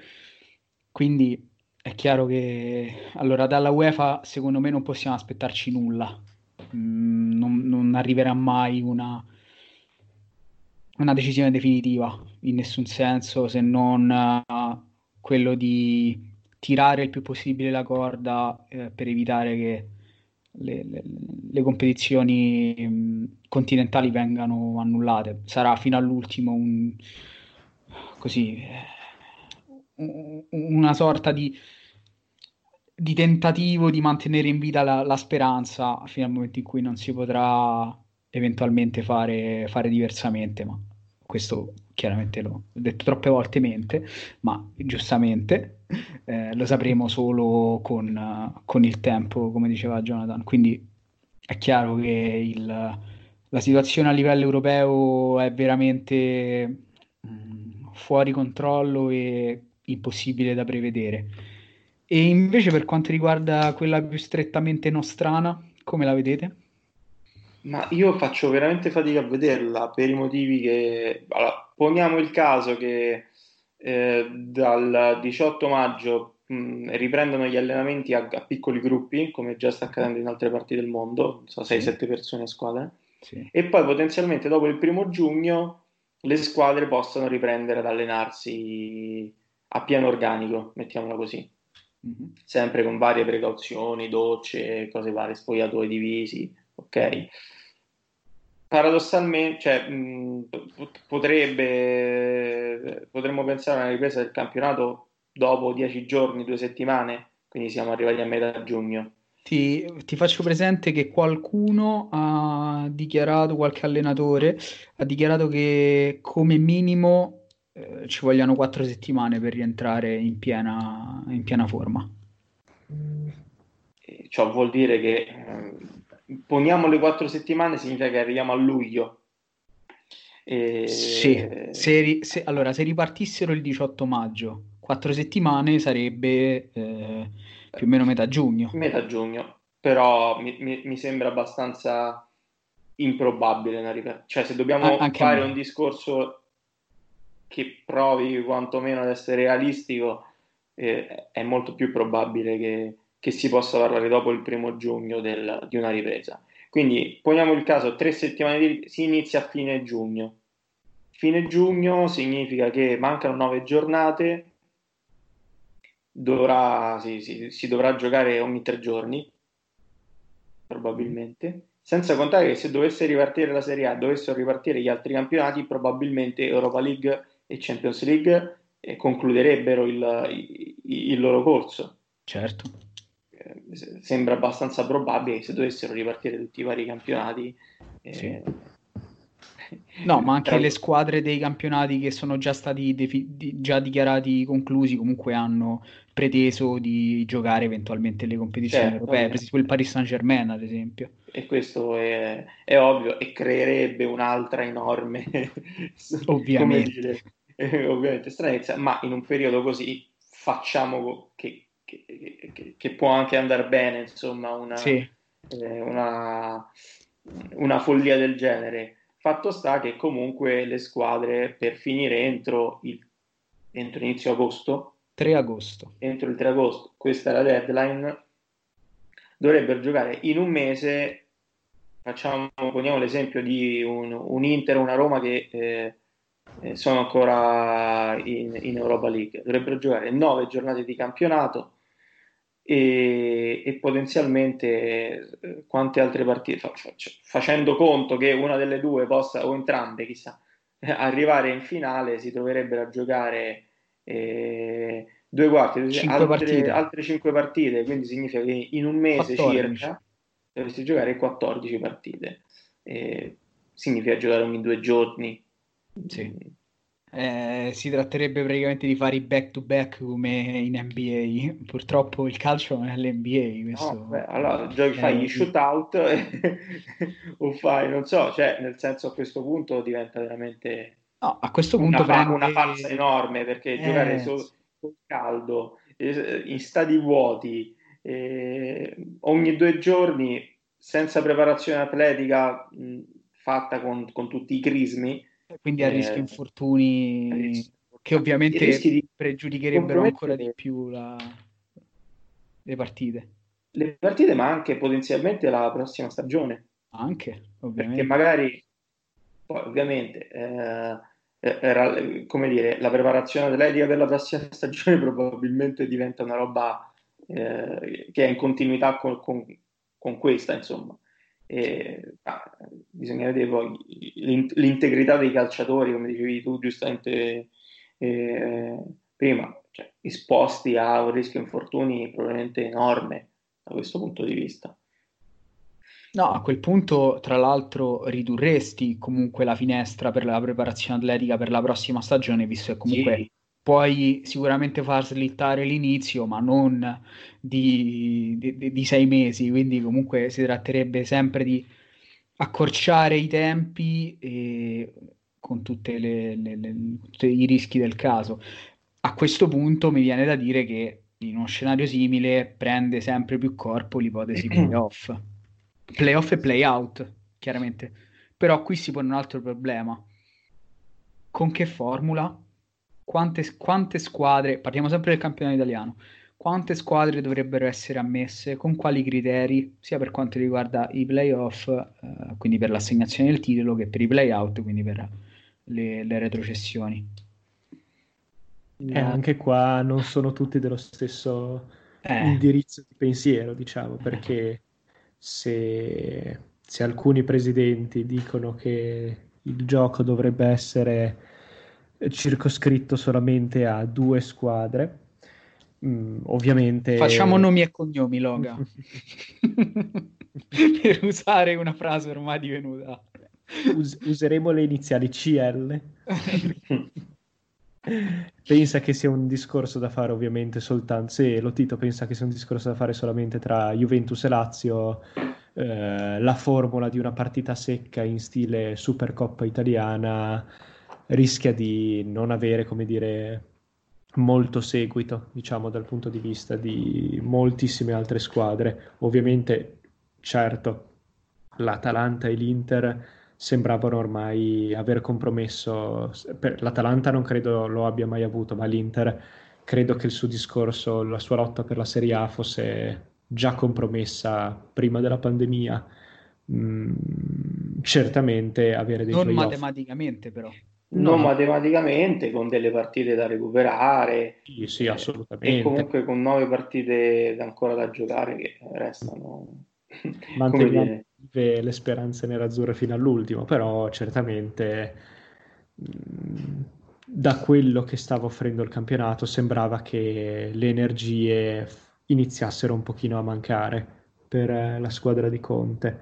Quindi è chiaro che allora dalla UEFA secondo me non possiamo aspettarci nulla, mm, non, non, arriverà mai una, una decisione definitiva in nessun senso se non uh, quello di tirare il più possibile la corda eh, per evitare che le, le, le competizioni continentali vengano annullate. Sarà fino all'ultimo un, così, una sorta di, di, tentativo di mantenere in vita la, la, speranza fino al momento in cui non si potrà eventualmente fare, fare diversamente, ma questo chiaramente l'ho detto troppe volte mente, ma giustamente eh, lo sapremo solo con, con, il tempo, come diceva Jonathan. Quindi è chiaro che il, la situazione a livello europeo è veramente mh, mm, fuori controllo e impossibile da prevedere. E invece per quanto riguarda quella più strettamente nostrana, come la vedete? Ma io faccio veramente fatica a vederla per i motivi che... Allora, poniamo il caso che eh, dal 18 maggio mh, riprendono gli allenamenti a, a, piccoli gruppi, come già sta accadendo in altre parti del mondo, so, 6-7 sì. persone a squadra, sì. e poi potenzialmente dopo il primo giugno le squadre possano riprendere ad allenarsi a piano organico, mettiamola così. Mm-hmm. Sempre con varie precauzioni, docce, cose varie, spogliatoi divisi, ok? Paradossalmente, cioè, mh, potrebbe, potremmo pensare a una ripresa del campionato dopo dieci giorni, due settimane, quindi siamo arrivati a metà giugno. Ti, ti, faccio presente che qualcuno ha dichiarato, qualche allenatore ha dichiarato che come minimo eh, ci vogliono quattro settimane per rientrare in piena, in piena forma. ciò vuol dire che eh, poniamo le quattro settimane significa che arriviamo a luglio. E... Sì, se, se, allora se ripartissero il 18 maggio, quattro settimane sarebbe eh, più o meno metà giugno. Metà giugno, però mi, mi, mi sembra abbastanza improbabile una ripartenza. Cioè se dobbiamo An- fare un discorso che provi quantomeno ad essere realistico, eh, è molto più probabile che che si possa parlare dopo il primo giugno del, di una ripresa. Quindi poniamo il caso, tre settimane di, si inizia a fine giugno. Fine giugno significa che mancano nove giornate, dovrà, si, si, si dovrà giocare ogni tre giorni, probabilmente. Senza contare che se dovesse ripartire la Serie A, dovessero ripartire gli altri campionati, probabilmente Europa League e Champions League concluderebbero il, il, il loro corso. Certo sembra abbastanza probabile che se dovessero ripartire tutti i vari campionati eh, sì. No, ma anche le squadre dei campionati che sono già stati defi- di- già dichiarati conclusi comunque hanno preteso di giocare eventualmente le competizioni certo, europee, per esempio il Paris Saint Germain ad esempio. E questo è, è ovvio e creerebbe un'altra enorme ovviamente. Dire, eh, ovviamente stranezza, ma in un periodo così facciamo che che, che, può anche andare bene, insomma, una, sì. eh, una, una, follia del genere. Fatto sta che comunque le squadre per finire entro, il, entro inizio agosto, 3 agosto, entro il 3 agosto, questa è la deadline, dovrebbero giocare in un mese. Facciamo, poniamo l'esempio di un, un Inter, una Roma che eh, eh sono ancora in, in Europa League. Dovrebbero giocare nove giornate di campionato e, e potenzialmente eh, quante altre partite, fa, facendo conto che una delle due possa, o entrambe, chissà, arrivare in finale, si troverebbero a giocare eh, due quarti, cinque altre, partite. altre cinque partite, quindi significa che in un mese 14. circa dovresti giocare 14 partite. Eh, significa giocare ogni due giorni. Sì. Eh, si tratterebbe praticamente di fare i back to back come in NBA. Purtroppo il calcio non è l'NBA. Questo... No, beh, allora giochi, fai gli shootout o fai, non so, cioè nel senso a questo punto diventa veramente no, a questo punto una, prende... una farsa enorme perché eh... giocare sul, sul caldo, eh, in stadi vuoti, eh, ogni due giorni senza preparazione atletica mh, fatta con, con tutti i crismi quindi a rischio eh, infortuni che ovviamente di... pregiudicherebbero ancora di più la... le partite. Le partite, ma anche potenzialmente la prossima stagione. Anche, ovviamente. Perché magari, poi ovviamente, eh, era, come dire, la preparazione atletica per la prossima stagione probabilmente diventa una roba eh, che è in continuità con, con, con questa, insomma. E, ah, bisogna vedere poi l'integrità dei calciatori, come dicevi tu giustamente eh, prima, cioè, esposti a un rischio infortuni probabilmente enorme da questo punto di vista. No, a quel punto, tra l'altro, ridurresti comunque la finestra per la preparazione atletica per la prossima stagione, visto che comunque sì. Puoi sicuramente far slittare l'inizio, ma non di, di, di, sei mesi, quindi comunque si tratterebbe sempre di accorciare i tempi e, con tutti i rischi del caso. A questo punto mi viene da dire che in uno scenario simile prende sempre più corpo l'ipotesi playoff playoff e playout, chiaramente. Però qui si pone un altro problema. Con che formula? Quante, quante squadre, parliamo sempre del campionato italiano, quante squadre dovrebbero essere ammesse, con quali criteri, sia per quanto riguarda i playoff, eh, quindi per l'assegnazione del titolo, che per i playout, quindi per le, le retrocessioni. Eh, anche qua non sono tutti dello stesso eh. indirizzo di pensiero, diciamo, perché se, se alcuni presidenti dicono che il gioco dovrebbe essere circoscritto solamente a due squadre, mm, ovviamente... Facciamo nomi e cognomi, Loga. per usare una frase ormai divenuta. Us- useremo le iniziali CL. pensa che sia un discorso da fare ovviamente soltanto se lo Tito pensa che sia un discorso da fare solamente tra Juventus e Lazio eh, la formula di una partita secca in stile Supercoppa italiana rischia di non avere come dire molto seguito diciamo dal punto di vista di moltissime altre squadre ovviamente certo l'Atalanta e l'Inter sembravano ormai aver compromesso. Per l'Atalanta non credo lo abbia mai avuto, ma l'Inter credo che il suo discorso, la sua lotta per la Serie A fosse già compromessa prima della pandemia. Mm, certamente avere dei non playoff. matematicamente però non no. matematicamente con delle partite da recuperare sì, sì assolutamente e comunque con nove partite ancora da giocare che restano manteniamo le speranze nerazzurre fino all'ultimo, però certamente mh, da quello che stava offrendo il campionato sembrava che le energie iniziassero un pochino a mancare per eh, la squadra di Conte.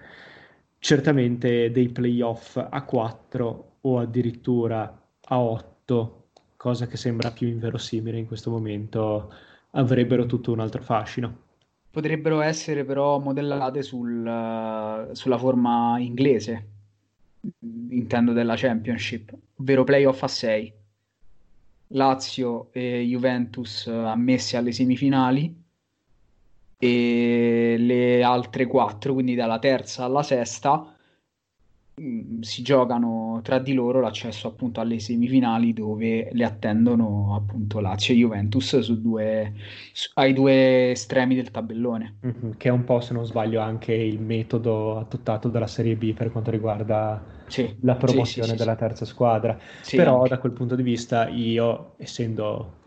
Certamente dei playoff a 4 o addirittura a 8, cosa che sembra più inverosimile in questo momento, avrebbero tutto un altro fascino potrebbero essere però modellate sul, sulla forma inglese, intendo della Championship, ovvero playoff a 6. Lazio e Juventus ammesse alle semifinali e le altre 4, quindi dalla terza alla sesta, Mm, si giocano tra di loro l'accesso appunto alle semifinali dove le attendono appunto Lazio e Juventus su due, su, ai due estremi del tabellone. Mm-hmm, che è un po', se non sbaglio, anche il metodo adottato dalla Serie B per quanto riguarda sì, la promozione sì, sì, della terza squadra. Però anche. da quel punto di vista io, essendo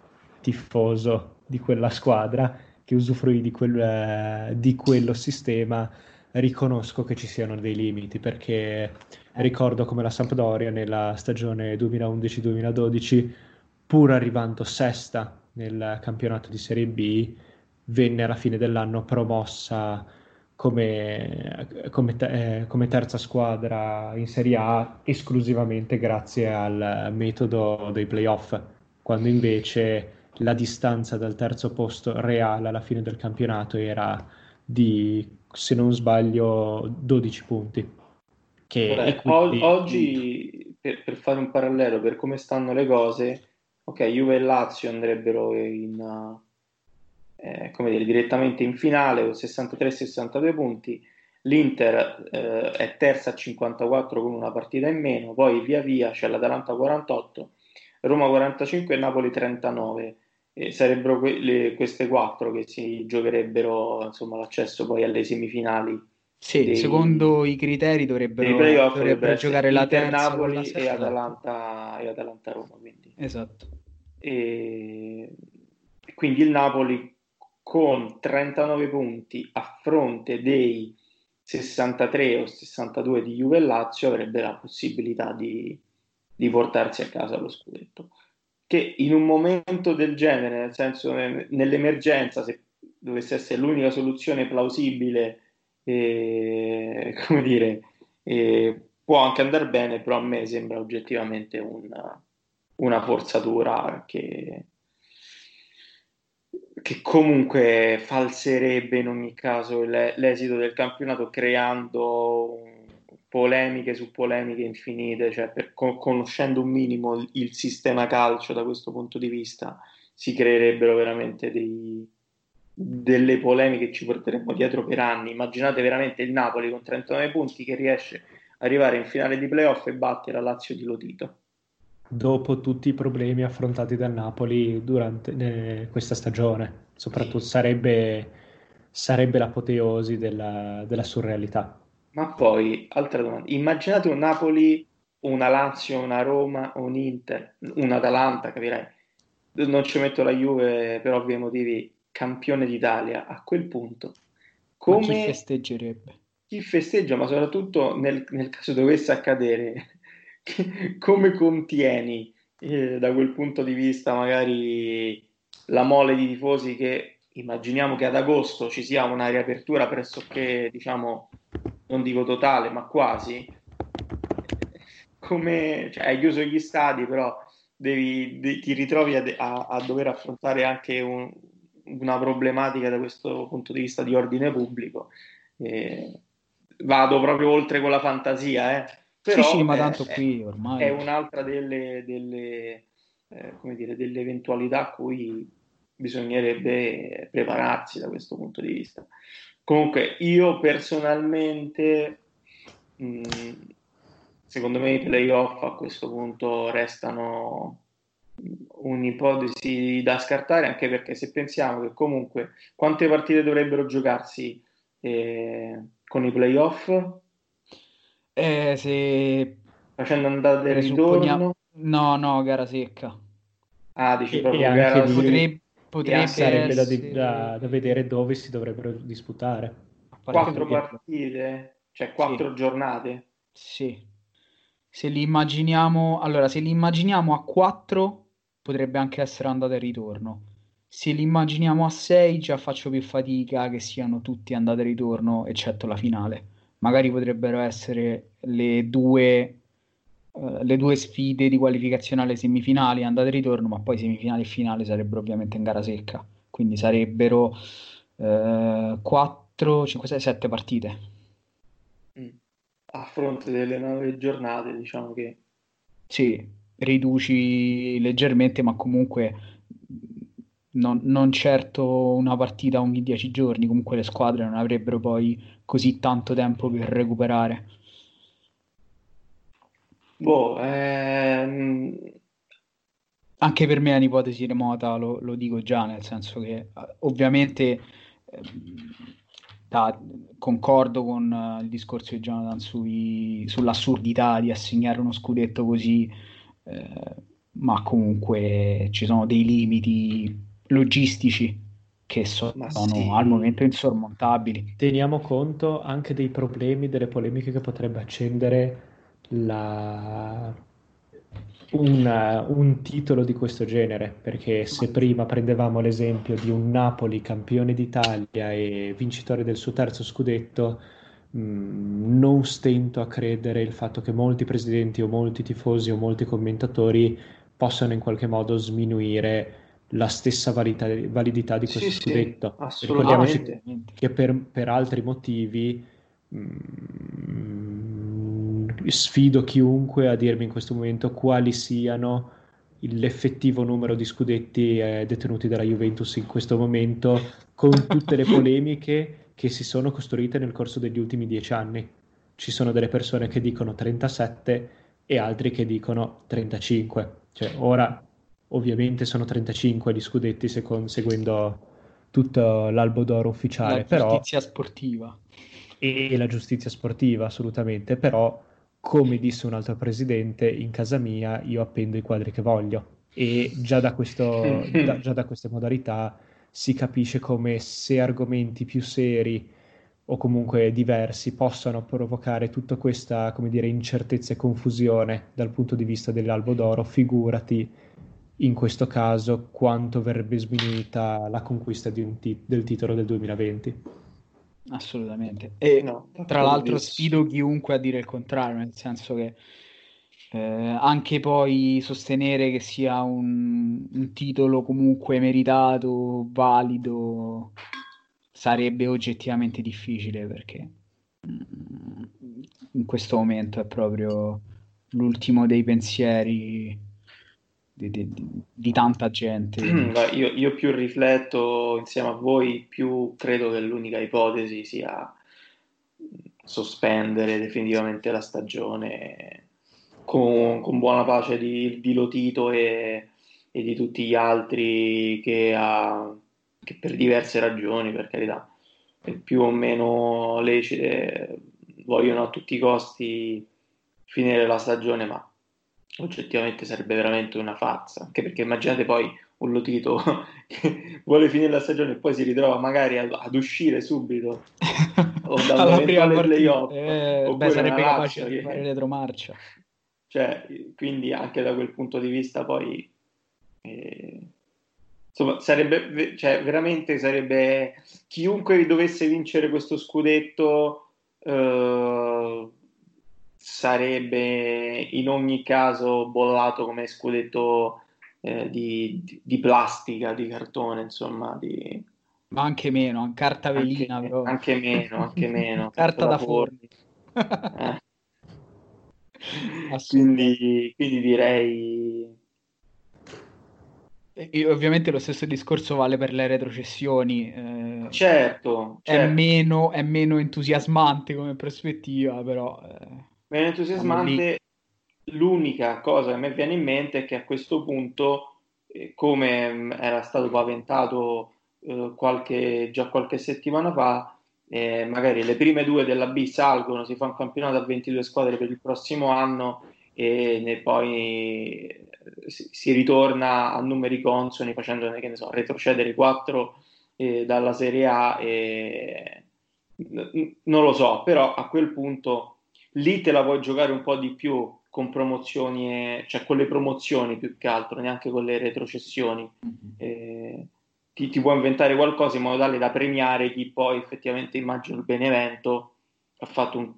tifoso di quella squadra che usufruì di, quel, eh, di quello sistema, riconosco che ci siano dei limiti perché ricordo come la Sampdoria nella stagione 2011-2012 pur arrivando sesta nel campionato di Serie B venne alla fine dell'anno promossa come, come, eh, come terza squadra in Serie A esclusivamente grazie al metodo dei playoff quando invece la distanza dal terzo posto reale alla fine del campionato era di se non sbaglio, 12 punti. Che Vabbè, quindi... Oggi, per, per, fare un parallelo, per come stanno le cose, ok, Juve e Lazio andrebbero in, eh, come dire, direttamente in finale con 63-62 punti. L'Inter eh, è terza a 54 con una partita in meno, poi via via c'è l'Atalanta 48, Roma 45 e Napoli 39 eh, sarebbero que- le, queste quattro che si giocherebbero insomma, l'accesso poi alle semifinali. Sì, dei, secondo i criteri dovrebbero, dovrebbero giocare la terza Napoli la e Atalanta, e Atalanta Roma. Quindi. Esatto. E quindi il Napoli con 39 punti a fronte dei 63 o 62 di Juve e Lazio avrebbe la possibilità di, di portarsi a casa lo scudetto. Che in un momento del genere, nel senso nell'emergenza, se dovesse essere l'unica soluzione plausibile, eh, come dire, eh, può anche andare bene, però a me sembra oggettivamente una, una forzatura che, che comunque falserebbe in ogni caso l'esito del campionato creando polemiche su polemiche infinite, cioè per, conoscendo un minimo il, il, sistema calcio da questo punto di vista si creerebbero veramente dei, delle polemiche che ci porteremmo dietro per anni. Immaginate veramente il Napoli con 39 punti che riesce ad arrivare in finale di playoff e battere la Lazio di Lotito dopo tutti i problemi affrontati dal Napoli durante eh, questa stagione. Soprattutto sarebbe, sarebbe l'apoteosi della, della, surrealità. Ma poi, altra domanda, immaginate un Napoli, una Lazio, una Roma, un Inter, un Atalanta, capirai? Non ci metto la Juve per ovvi motivi, campione d'Italia. A quel punto, come... Ma chi festeggerebbe? Chi festeggia, ma soprattutto nel, nel caso dovesse accadere come contieni eh, da quel punto di vista magari la mole di tifosi che immaginiamo che ad agosto ci sia una riapertura pressoché diciamo non dico totale ma quasi. Come cioè, hai chiuso gli stadi però devi, de, ti ritrovi a, a, a, dover affrontare anche un, una problematica da questo punto di vista di ordine pubblico. Eh, vado proprio oltre con la fantasia eh. Però sì, sì, ma tanto è, qui ormai... È un'altra delle, delle, eh, dire, delle eventualità a cui bisognerebbe prepararsi da questo punto di vista. Comunque, io personalmente, mh, mm, secondo me i playoff a questo punto restano un'ipotesi da scartare, anche perché se pensiamo che comunque quante partite dovrebbero giocarsi eh, con i playoff? Eh, se facendo andare e ritorno. No, no, gara secca. Ah, dici proprio e gara potrebbe, potrebbe sarebbe essere... da, da, vedere dove si dovrebbero disputare. Quattro partite, cioè quattro sì. giornate. Sì. Se li immaginiamo, allora, se li immaginiamo a quattro, potrebbe anche essere andata e ritorno. Se li immaginiamo a sei, già faccio più fatica che siano tutti andate e ritorno, eccetto la finale magari potrebbero essere le due, uh, le due sfide di qualificazione alle semifinali, andata e ritorno, ma poi semifinale e finale sarebbero ovviamente in gara secca, quindi sarebbero uh, 4, 5, 6, 7 partite. Mm. A fronte delle nove giornate, diciamo che... Sì, riduci leggermente, ma comunque non, non, certo una partita ogni dieci giorni, comunque le squadre non avrebbero poi così tanto tempo per recuperare. Boh, ehm... Anche per me è un'ipotesi remota, lo, lo, dico già, nel senso che eh, ovviamente eh, da, concordo con uh, il discorso di Jonathan sui, sull'assurdità di assegnare uno scudetto così, eh, ma comunque ci sono dei limiti logistici che sono sì. al momento insormontabili. Teniamo conto anche dei problemi, delle polemiche che potrebbe accendere la... un, un titolo di questo genere, perché se prima prendevamo l'esempio di un Napoli campione d'Italia e vincitore del suo terzo scudetto, mm, non stento a credere il fatto che molti presidenti o molti tifosi o molti commentatori possano in qualche modo sminuire la stessa validità, validità di questo sì, scudetto. Sì, Ricordiamoci che per, per altri motivi mh, mm, sfido chiunque a dirmi in questo momento quali siano l'effettivo numero di scudetti eh, detenuti dalla Juventus in questo momento, con tutte le polemiche che si sono costruite nel corso degli ultimi dieci anni. Ci sono delle persone che dicono 37 e altri che dicono 35. Cioè, ora ovviamente sono 35 gli scudetti secondo, seguendo tutto l'albo d'oro ufficiale. La però... giustizia sportiva. E la giustizia sportiva, assolutamente, però come disse un altro presidente, in casa mia io appendo i quadri che voglio. E già da, questo, da, già da queste modalità si capisce come se argomenti più seri o comunque diversi possano provocare tutta questa, come dire, incertezza e confusione dal punto di vista dell'Albo d'Oro, figurati in questo caso quanto verrebbe sminuita la conquista ti- del titolo del 2020. Assolutamente. E no, tra l'altro sfido chiunque a dire il contrario, nel senso che eh, anche poi sostenere che sia un, un titolo comunque meritato, valido, sarebbe oggettivamente difficile perché mm, in questo momento è proprio l'ultimo dei pensieri di, di, di tanta gente. Io, io, più rifletto insieme a voi, più credo che l'unica ipotesi sia sospendere definitivamente la stagione con, con buona pace di, di Lotito e, e, di tutti gli altri che ha che per diverse ragioni, per carità, più o meno lecite, vogliono a tutti i costi finire la stagione, ma oggettivamente sarebbe veramente una farsa, anche perché immaginate poi un Lotito che vuole finire la stagione e poi si ritrova magari ad, ad uscire subito. O da un eventuale playoff eh, beh, sarebbe capace di fare retromarcia. Cioè, quindi anche da quel punto di vista poi eh, insomma, sarebbe, cioè, veramente sarebbe chiunque dovesse vincere questo scudetto eh, sarebbe in ogni caso bollato come scudetto eh, di, di, plastica, di cartone, insomma, di... ma anche meno, carta velina, anche, anche meno, anche meno. carta da forni. eh. quindi, quindi direi e ovviamente lo stesso discorso vale per le retrocessioni. Eh, certo, certo. È, meno, è, meno, entusiasmante come prospettiva, però... Eh, meno entusiasmante. L'unica cosa che me viene in mente è che a questo punto, eh, come mm, era stato paventato eh, qualche, già qualche settimana fa, eh, magari le prime due della B salgono, si fa un campionato a 22 squadre per il prossimo anno e poi si, si, ritorna a numeri consoni facendone, che ne so, retrocedere 4 eh, dalla Serie A e non lo so, però a quel punto lì te la puoi giocare un po' di più con promozioni, cioè con le promozioni più che altro, neanche con le retrocessioni. Mm-hmm. Eh, ti, ti, puoi inventare qualcosa in modo tale da premiare chi poi effettivamente immagino il Benevento ha fatto un,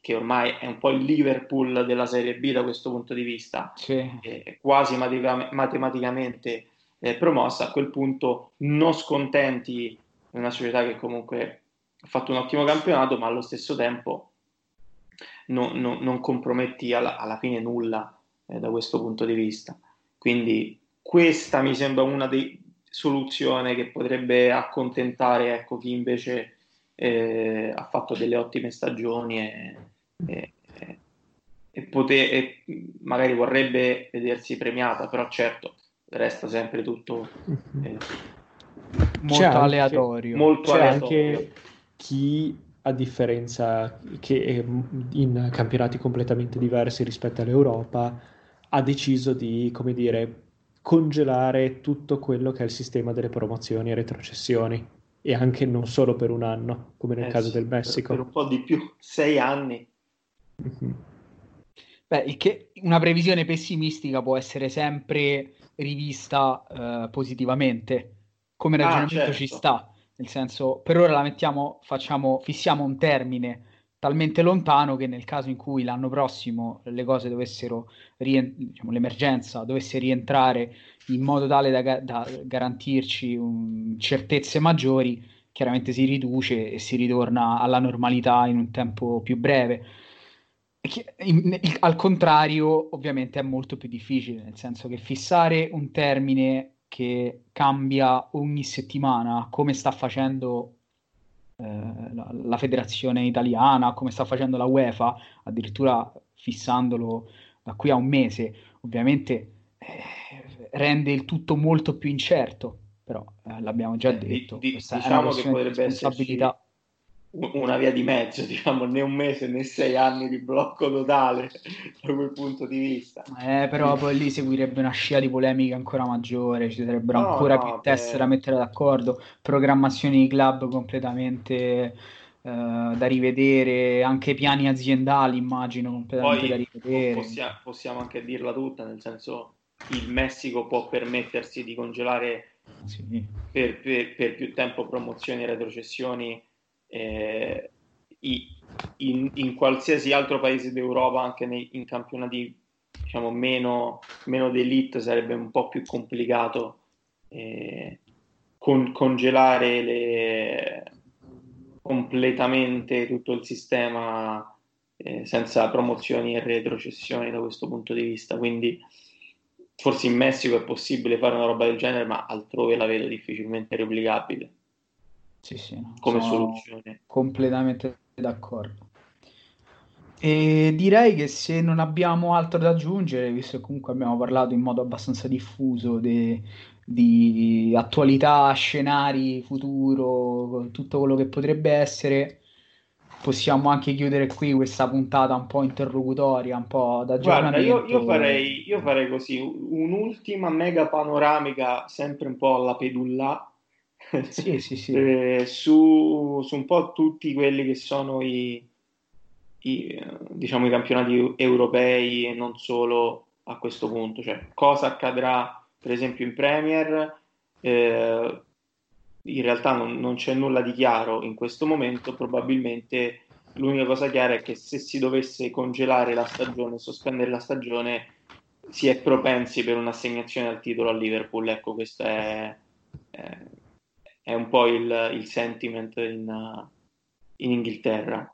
che ormai è un po' il Liverpool della Serie B da questo punto di vista, sì. è quasi matematicamente eh, promossa, a quel punto non scontenti una società che comunque ha fatto un ottimo campionato, ma allo stesso tempo non, non, non comprometti alla, alla, fine nulla eh, da questo punto di vista. Quindi questa mi sembra una delle soluzioni che potrebbe accontentare ecco, chi invece eh, ha fatto delle ottime stagioni e, e, e, poter, e, magari vorrebbe vedersi premiata, però certo resta sempre tutto eh, molto c'è aleatorio. Anche, molto c'è aleatorio. anche chi a differenza che in campionati completamente diversi rispetto all'Europa ha deciso di, come dire, congelare tutto quello che è il sistema delle promozioni e retrocessioni e anche non solo per un anno, come nel eh, caso del Messico. Per un po' di più, sei anni. Mm-hmm. Beh, che una previsione pessimistica può essere sempre rivista uh, positivamente, come ah, ragionamento ah, certo. ci sta, nel senso, per ora la mettiamo, facciamo, fissiamo un termine talmente lontano che nel caso in cui l'anno prossimo le cose dovessero, rien- diciamo, l'emergenza dovesse rientrare in modo tale da, da garantirci un, certezze maggiori, chiaramente si riduce e si ritorna alla normalità in un tempo più breve. Al contrario, ovviamente è molto più difficile, nel senso che fissare un termine che cambia ogni settimana, come sta facendo eh, la, la, federazione italiana, come sta facendo la UEFA, addirittura fissandolo da qui a un mese, ovviamente eh, rende il tutto molto più incerto, però eh, l'abbiamo già detto, di, diciamo che potrebbe responsabilità. Una via di mezzo, diciamo, né un mese né sei anni di blocco totale da quel punto di vista. Eh, però poi lì seguirebbe una scia di polemiche ancora maggiore, ci sarebbero no, ancora no, più teste da mettere d'accordo, programmazioni di club completamente Uh, da rivedere, anche piani aziendali immagino completamente Poi, da rivedere. Possiamo, possiamo, anche dirla tutta, nel senso il Messico può permettersi di congelare sì. per, per, per, più tempo promozioni e retrocessioni eh, in, in, qualsiasi altro paese d'Europa, anche nei, in campionati diciamo meno, meno d'elite, sarebbe un po' più complicato eh, con, congelare le completamente tutto il sistema eh, senza promozioni e retrocessioni da questo punto di vista. Quindi forse in Messico è possibile fare una roba del genere, ma altrove la vedo difficilmente replicabile. Sì, sì, no, come soluzione. Completamente d'accordo. E direi che se non abbiamo altro da aggiungere, visto che comunque abbiamo parlato in modo abbastanza diffuso de, di attualità, scenari, futuro, tutto quello che potrebbe essere, possiamo anche chiudere qui questa puntata un po' interlocutoria, un po' da Guarda, io, io, farei, io farei così, un'ultima mega panoramica, sempre un po' alla pedulla, sì, sì, sì. eh, su, su, un po' tutti quelli che sono i, i, diciamo, i campionati europei e non solo a questo punto, cioè cosa accadrà per esempio in Premier? Eh, in realtà non, non, c'è nulla di chiaro in questo momento, probabilmente l'unica cosa chiara è che se si dovesse congelare la stagione, sospendere la stagione, si è propensi per un'assegnazione al titolo a Liverpool, ecco questo è, è, è un po' il, il sentiment in, in, Inghilterra.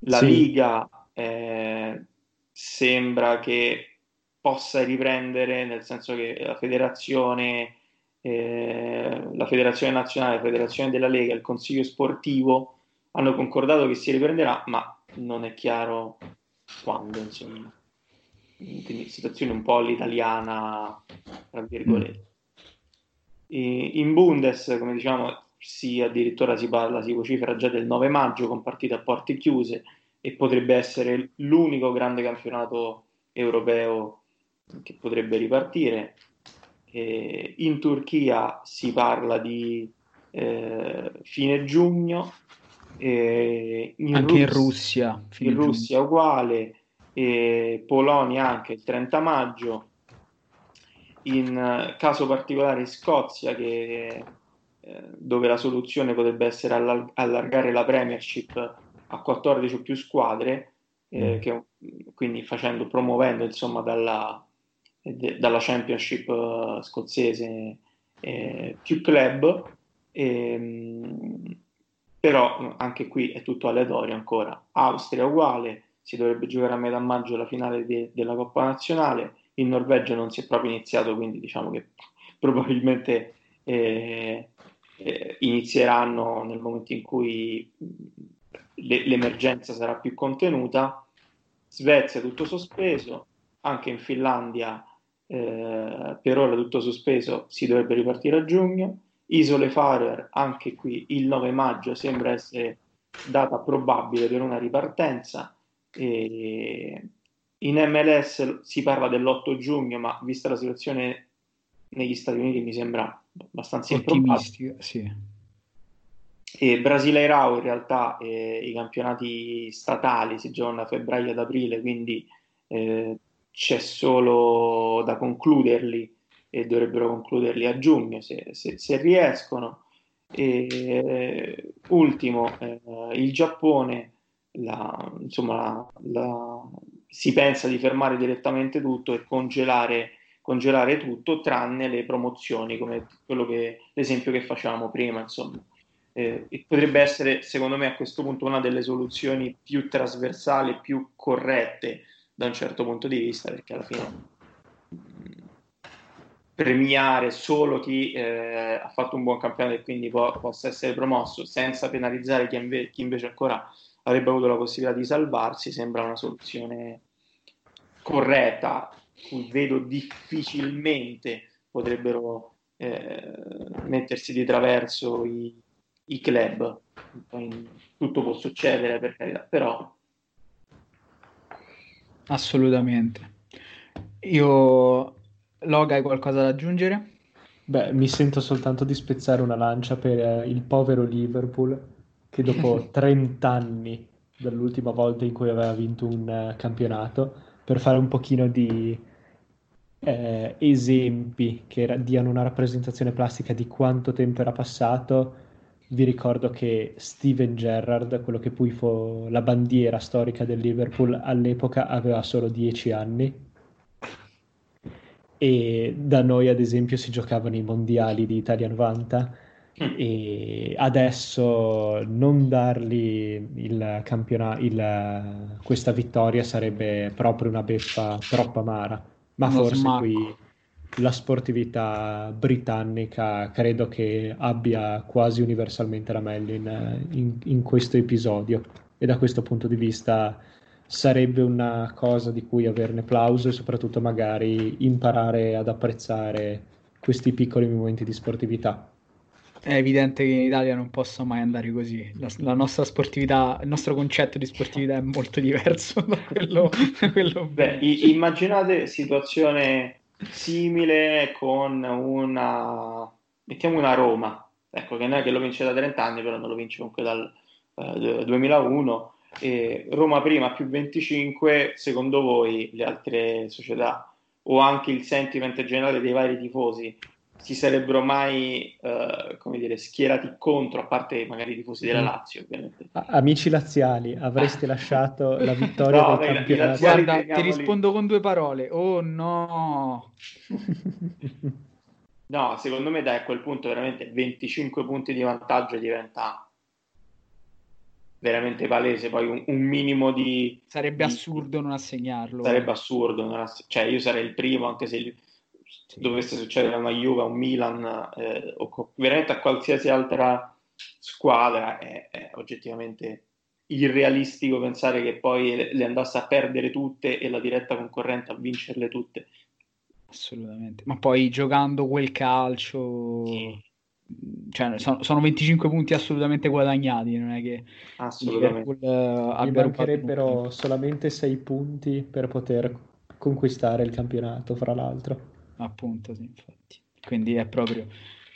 La sì. Liga eh, sembra che possa riprendere, nel senso che la federazione, eh, la federazione nazionale, la federazione della Lega, il consiglio sportivo hanno concordato che si riprenderà, ma non è chiaro quando, insomma. Quindi situazione un po' all'italiana, tra virgolette. In Bundes, come diciamo, si addirittura si parla, si vocifera già del 9 maggio con partite a porte chiuse e potrebbe essere l'unico grande campionato europeo che potrebbe ripartire. Eh, in Turchia si parla di eh, fine giugno, eh, in anche Russia, in Russia, in Russia uguale, Polonia anche il 30 maggio, in caso particolare in Scozia che, eh, dove la soluzione potrebbe essere allar- allargare la Premiership a 14 o più squadre, eh, mm. che, quindi facendo, promuovendo insomma dalla, de- dalla Championship uh, scozzese eh, più club, ehm, però anche qui è tutto aleatorio ancora. Austria uguale, si dovrebbe giocare a metà maggio la finale de- della Coppa Nazionale, in Norvegia non si è proprio iniziato, quindi diciamo che probabilmente eh, eh, inizieranno nel momento in cui le- l'emergenza sarà più contenuta. Svezia tutto sospeso, anche in Finlandia eh, per ora tutto sospeso, si dovrebbe ripartire a giugno. Isole Faroe, anche qui il 9 maggio sembra essere data probabile per una ripartenza. E in MLS si parla dell'8 giugno, ma vista la situazione negli Stati Uniti mi sembra abbastanza ottimistica. Sì. E Brasile e Rao in realtà eh, i campionati statali si giocano da febbraio ad aprile, quindi eh, c'è solo da concluderli e dovrebbero concluderli a giugno se, se, se riescono. E, ultimo, eh, il Giappone, la, insomma, la, la, si pensa di fermare direttamente tutto e congelare, congelare tutto tranne le promozioni, come che, l'esempio che facevamo prima. Insomma. Eh, potrebbe essere, secondo me, a questo punto una delle soluzioni più trasversali, più corrette da un certo punto di vista, perché alla fine premiare solo chi eh, ha fatto un buon campionato e quindi può, possa essere promosso senza penalizzare chi, inve- chi, invece ancora avrebbe avuto la possibilità di salvarsi sembra una soluzione corretta cui vedo difficilmente potrebbero eh, mettersi di traverso i, i club tutto può succedere per carità però Assolutamente. Io, Loga, hai qualcosa da aggiungere? Beh, mi sento soltanto di spezzare una lancia per eh, il povero Liverpool che dopo 30 anni dall'ultima volta in cui aveva vinto un uh, campionato, per fare un pochino di eh, esempi che ra- diano una rappresentazione plastica di quanto tempo era passato, vi ricordo che Steven Gerrard, quello che poi fu la bandiera storica del Liverpool all'epoca, aveva solo 10 anni. E da noi, ad esempio, si giocavano i mondiali di Italia 90 mm. E adesso non dargli il campionato, il, questa vittoria sarebbe proprio una beffa troppo amara. Ma Uno forse smacco. qui la sportività britannica credo che abbia quasi universalmente la meglio in, in, in, questo episodio e da questo punto di vista sarebbe una cosa di cui averne plauso e soprattutto magari imparare ad apprezzare questi piccoli momenti di sportività. È evidente che in Italia non possa mai andare così. La, la, nostra sportività, il nostro concetto di sportività è molto diverso da quello. quello Beh, immaginate situazione simile con una, mettiamo una Roma, ecco che non è che lo vince da 30 anni, però non lo vince comunque dal eh, 2001. E Roma prima più 25, secondo voi le altre società o anche il sentiment generale dei vari tifosi si sarebbero mai uh, come dire, schierati contro, a parte magari i tifosi della mm. Lazio, ovviamente. Amici laziali, avreste lasciato la vittoria no, del campionato? Guarda, ti rispondo con due parole. Oh no! no, secondo me dai, a quel punto veramente 25 punti di vantaggio diventa veramente palese, poi un, un minimo di... Sarebbe di... assurdo non assegnarlo. Sarebbe assurdo, non ass... cioè io sarei il primo, anche se... Dovesse succedere a una Juve, a un Milan eh, o veramente a qualsiasi altra squadra, è, è, oggettivamente irrealistico pensare che poi le, andasse a perdere tutte e la diretta concorrente a vincerle tutte. Assolutamente, ma poi giocando quel calcio, sì. cioè, sono, sono, 25 punti assolutamente guadagnati, non è che assolutamente. Liverpool, uh, Gli mancherebbero solamente 6 punti per poter conquistare il campionato, fra l'altro appunto, sì, infatti. Quindi è proprio...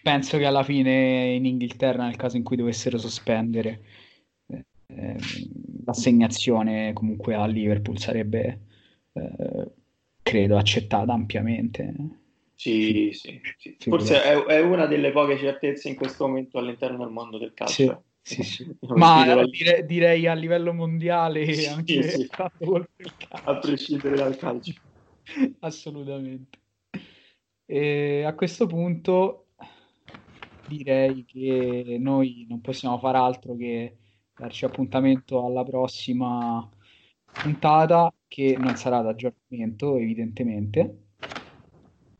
Penso che alla fine in Inghilterra, nel caso in cui dovessero sospendere eh, l'assegnazione comunque a Liverpool sarebbe, eh, credo, accettata ampiamente. Sì, sì, sì. Forse è, è, una delle poche certezze in questo momento all'interno del mondo del calcio. Sì, sì, sì. Ma dire, direi a livello mondiale sì, anche sì. a prescindere dal calcio. Assolutamente. E a questo punto direi che noi non possiamo fare altro che darci appuntamento alla prossima puntata che non sarà d'aggiornamento evidentemente.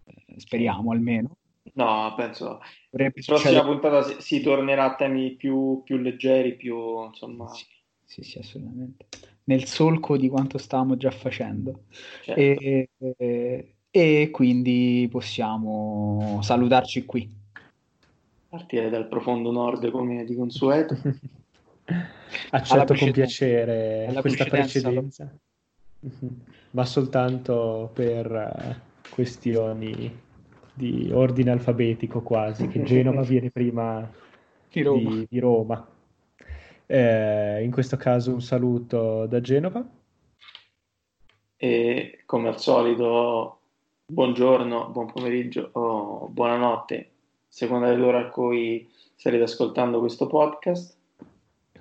Eh, speriamo almeno. No penso la prossima puntata si, si, tornerà a temi più, più leggeri più insomma. Sì, sì, sì assolutamente. Nel solco di quanto stavamo già facendo. Certo. e, e e quindi possiamo salutarci qui. Partire dal profondo nord come di consueto. Accetto con piacere questa precedenza, ma soltanto per eh, questioni di ordine alfabetico quasi, che Genova viene prima di Roma. Di, di Roma. Eh, in questo caso un saluto da Genova. E come al solito buongiorno, buon pomeriggio o buonanotte, seconda dell'ora a cui starete ascoltando questo podcast.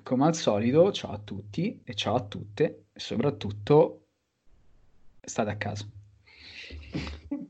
Come al solito, ciao a tutti e ciao a tutte e soprattutto state a casa.